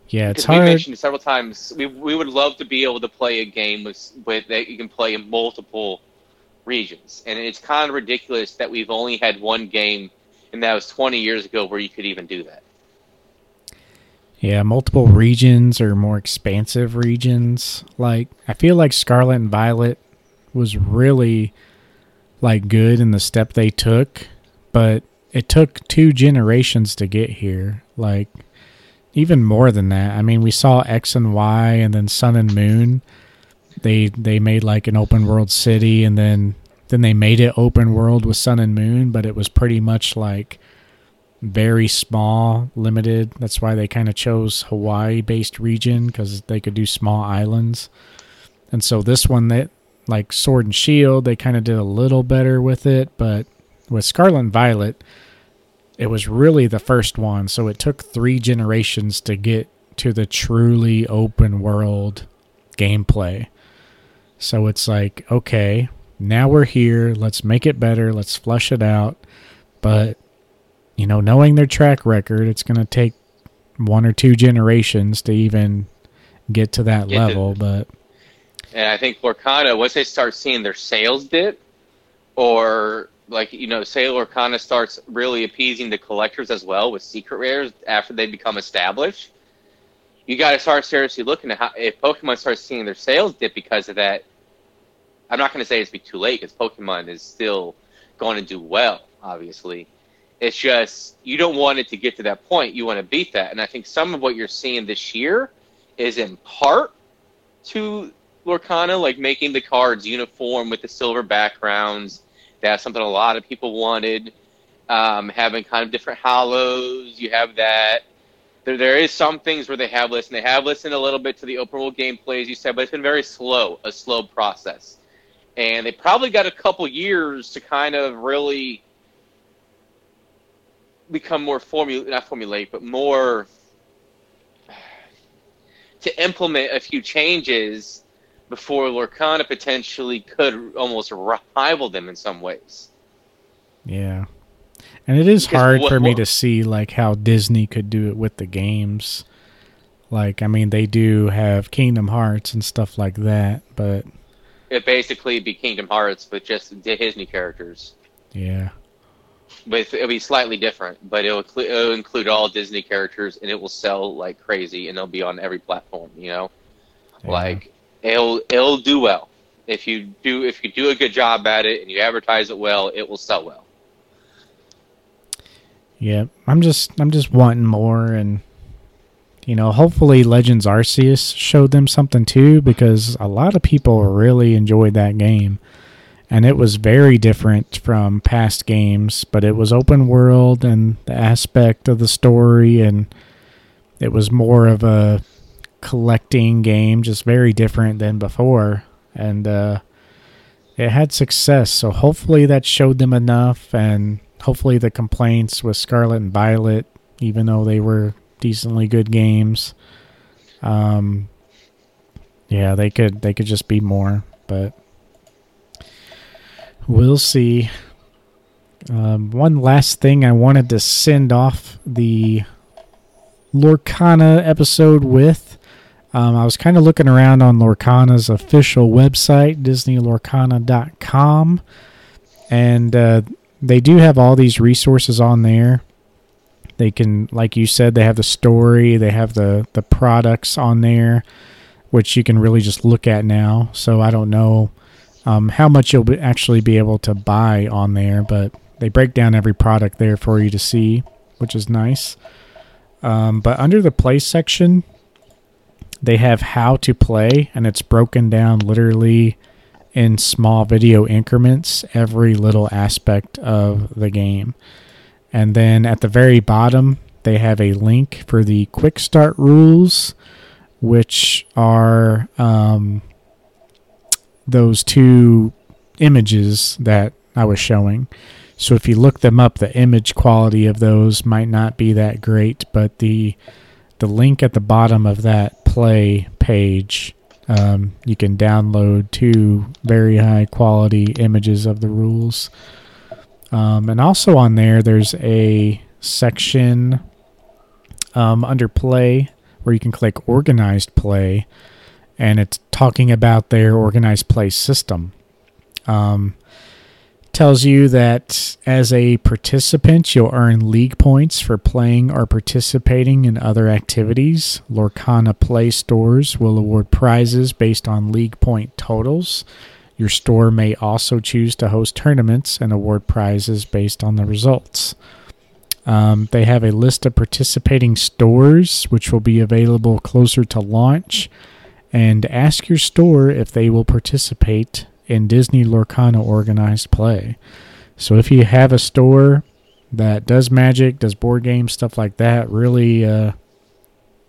yeah. It's hard. we mentioned several times, we, we would love to be able to play a game with, with that you can play in multiple regions, and it's kind of ridiculous that we've only had one game, and that was 20 years ago, where you could even do that. Yeah, multiple regions or more expansive regions. Like I feel like Scarlet and Violet was really like good in the step they took, but it took two generations to get here. Like even more than that. I mean, we saw X and Y and then Sun and Moon. They they made like an open world city and then then they made it open world with Sun and Moon, but it was pretty much like very small, limited. That's why they kind of chose Hawaii based region because they could do small islands. And so this one that like Sword and Shield, they kind of did a little better with it, but with Scarlet and Violet, it was really the first one. So it took three generations to get to the truly open world gameplay. So it's like, okay, now we're here. Let's make it better. Let's flush it out. But, you know, knowing their track record, it's going to take one or two generations to even get to that get level. To, but. And I think Lorcana, once they start seeing their sales dip, or like, you know, say Lorcana starts really appeasing the collectors as well with secret rares after they become established, you got to start seriously looking at how if Pokemon starts seeing their sales dip because of that. I'm not going to say it's be too late because Pokemon is still going to do well. Obviously, it's just you don't want it to get to that point. You want to beat that, and I think some of what you're seeing this year is in part to Lorcana, like making the cards uniform with the silver backgrounds. That's something a lot of people wanted. Um, having kind of different holos. You have that there, there is some things where they have listened. They have listened a little bit to the open world gameplay, as you said, but it's been very slow, a slow process. And they probably got a couple years to kind of really become more formula, not formulate, but more to implement a few changes before Lorcana potentially could almost rival them in some ways. Yeah. And it is because hard what, for me to see like how Disney could do it with the games. Like I mean they do have Kingdom Hearts and stuff like that, but it basically be Kingdom Hearts with just Disney characters. Yeah. But it'll be slightly different, but it'll, it'll include all Disney characters and it will sell like crazy and it'll be on every platform, you know? Yeah. Like it'll it'll do well. If you do if you do a good job at it and you advertise it well, it will sell well. Yeah, I'm just I'm just wanting more, and you know, hopefully Legends Arceus showed them something too, because a lot of people really enjoyed that game, and it was very different from past games, but it was open world and the aspect of the story, and it was more of a collecting game, just very different than before, and uh, it had success. So hopefully that showed them enough, and hopefully the complaints with Scarlet and Violet, even though they were decently good games, um, yeah, they could they could just be more, but we'll see. Um, one last thing I wanted to send off the Lorcana episode with. Um, I was kind of looking around on Lorcana's official website, DisneyLorcana.com, and uh, they do have all these resources on there. They can, like you said, they have the story, they have the the products on there, which you can really just look at now. So I don't know um, how much you'll be, actually be able to buy on there, but they break down every product there for you to see, which is nice. Um, but under the play section, they have how to play, and it's broken down literally in small video increments every little aspect of the game. And then at the very bottom, they have a link for the quick start rules, which are um, those two images that I was showing. So if you look them up, the image quality of those might not be that great, but the the link at the bottom of that play page um, you can download two very high quality images of the rules. Um, and also on there, there's a section um, under play where you can click organized play, and it's talking about their organized play system. Um, tells you that as a participant, you'll earn league points for playing or participating in other activities. Lorcana Play stores will award prizes based on league point totals. Your store may also choose to host tournaments and award prizes based on the results. Um, they have a list of participating stores, which will be available closer to launch. And ask your store if they will participate in Disney Lorcana organized play. So if you have a store that does magic, does board games, stuff like that, really, uh,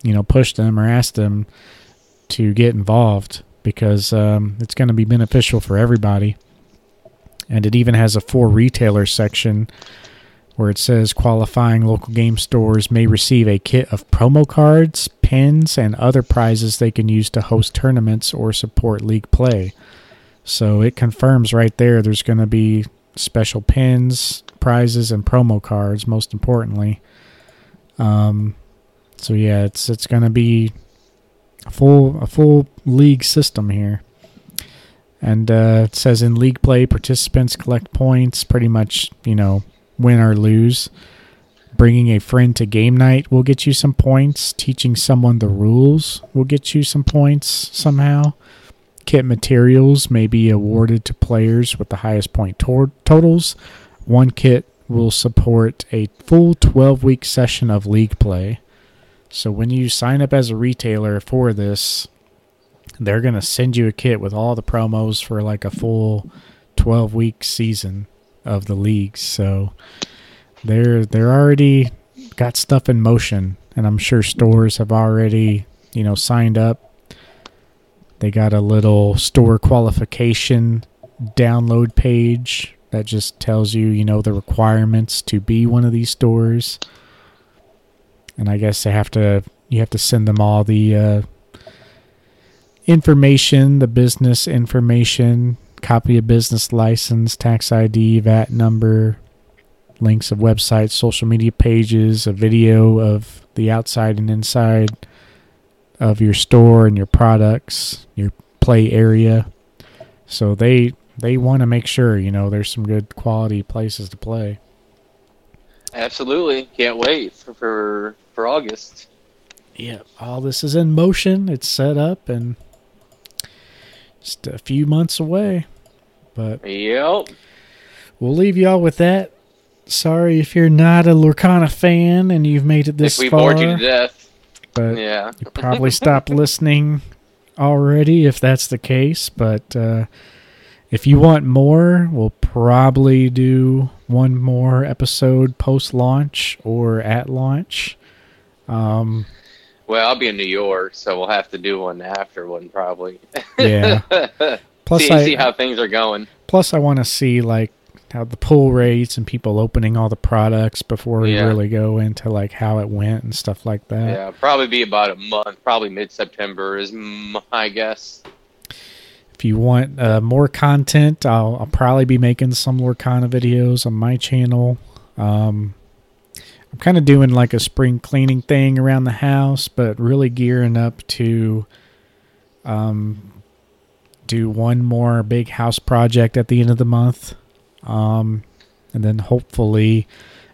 you know, push them or ask them to get involved because um, it's going to be beneficial for everybody. And it even has a for retailer section where it says qualifying local game stores may receive a kit of promo cards, pins, and other prizes they can use to host tournaments or support league play. So it confirms right there there's going to be special pins, prizes, and promo cards. Most importantly, um, so yeah, it's it's going to be a full a full league system here. And uh, it says in league play, participants collect points, pretty much you know win or lose. Bringing a friend to game night will get you some points. Teaching someone the rules will get you some points somehow. Kit materials may be awarded to players with the highest point to- totals. One kit will support a full 12 week session of league play. So when you sign up as a retailer for this, they're going to send you a kit with all the promos for like a full 12 week season of the leagues. So they're they're already got stuff in motion and I'm sure stores have already, you know, signed up they got a little store qualification download page that just tells you, you know, the requirements to be one of these stores. And I guess they have to you have to send them all the uh, information, the business information, copy of business license, tax ID, VAT number, links of websites, social media pages, a video of the outside and inside of your store and your products, your play area. So they they want to make sure, you know, there's some good quality places to play. Absolutely. Can't wait for for, for August. Yeah, all this is in motion. It's set up and just a few months away. But Yep. we'll leave y'all with that. Sorry if you're not a Lorcana fan and you've made it this if we far. bored you to death. But Yeah. you probably stopped listening already if that's the case. But uh, if you want more, we'll probably do one more episode post launch or at launch. Um, Well, I'll be in New York, so we'll have to do one after one probably. Yeah. plus, see, I see how things are going. plus I want to see like how the pull rates and people opening all the products before we Yeah. really go into like how it went and stuff like that. Yeah, probably be about a month. Probably mid September is my guess. If you want uh, more content, I'll, I'll probably be making some Lorcana videos on my channel. Um, I'm kind of doing like a spring cleaning thing around the house, but really gearing up to um, do one more big house project at the end of the month. Um, and then hopefully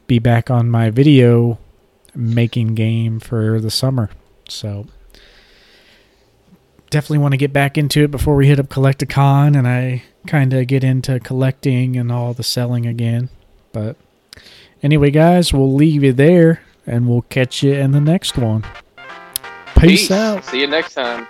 be back on my video making game for the summer. So definitely want to get back into it before we hit up Collect-A-Con and I kind of get into collecting and all the selling again. But anyway, guys, we'll leave you there and we'll catch you in the next one. Peace, out. See you next time.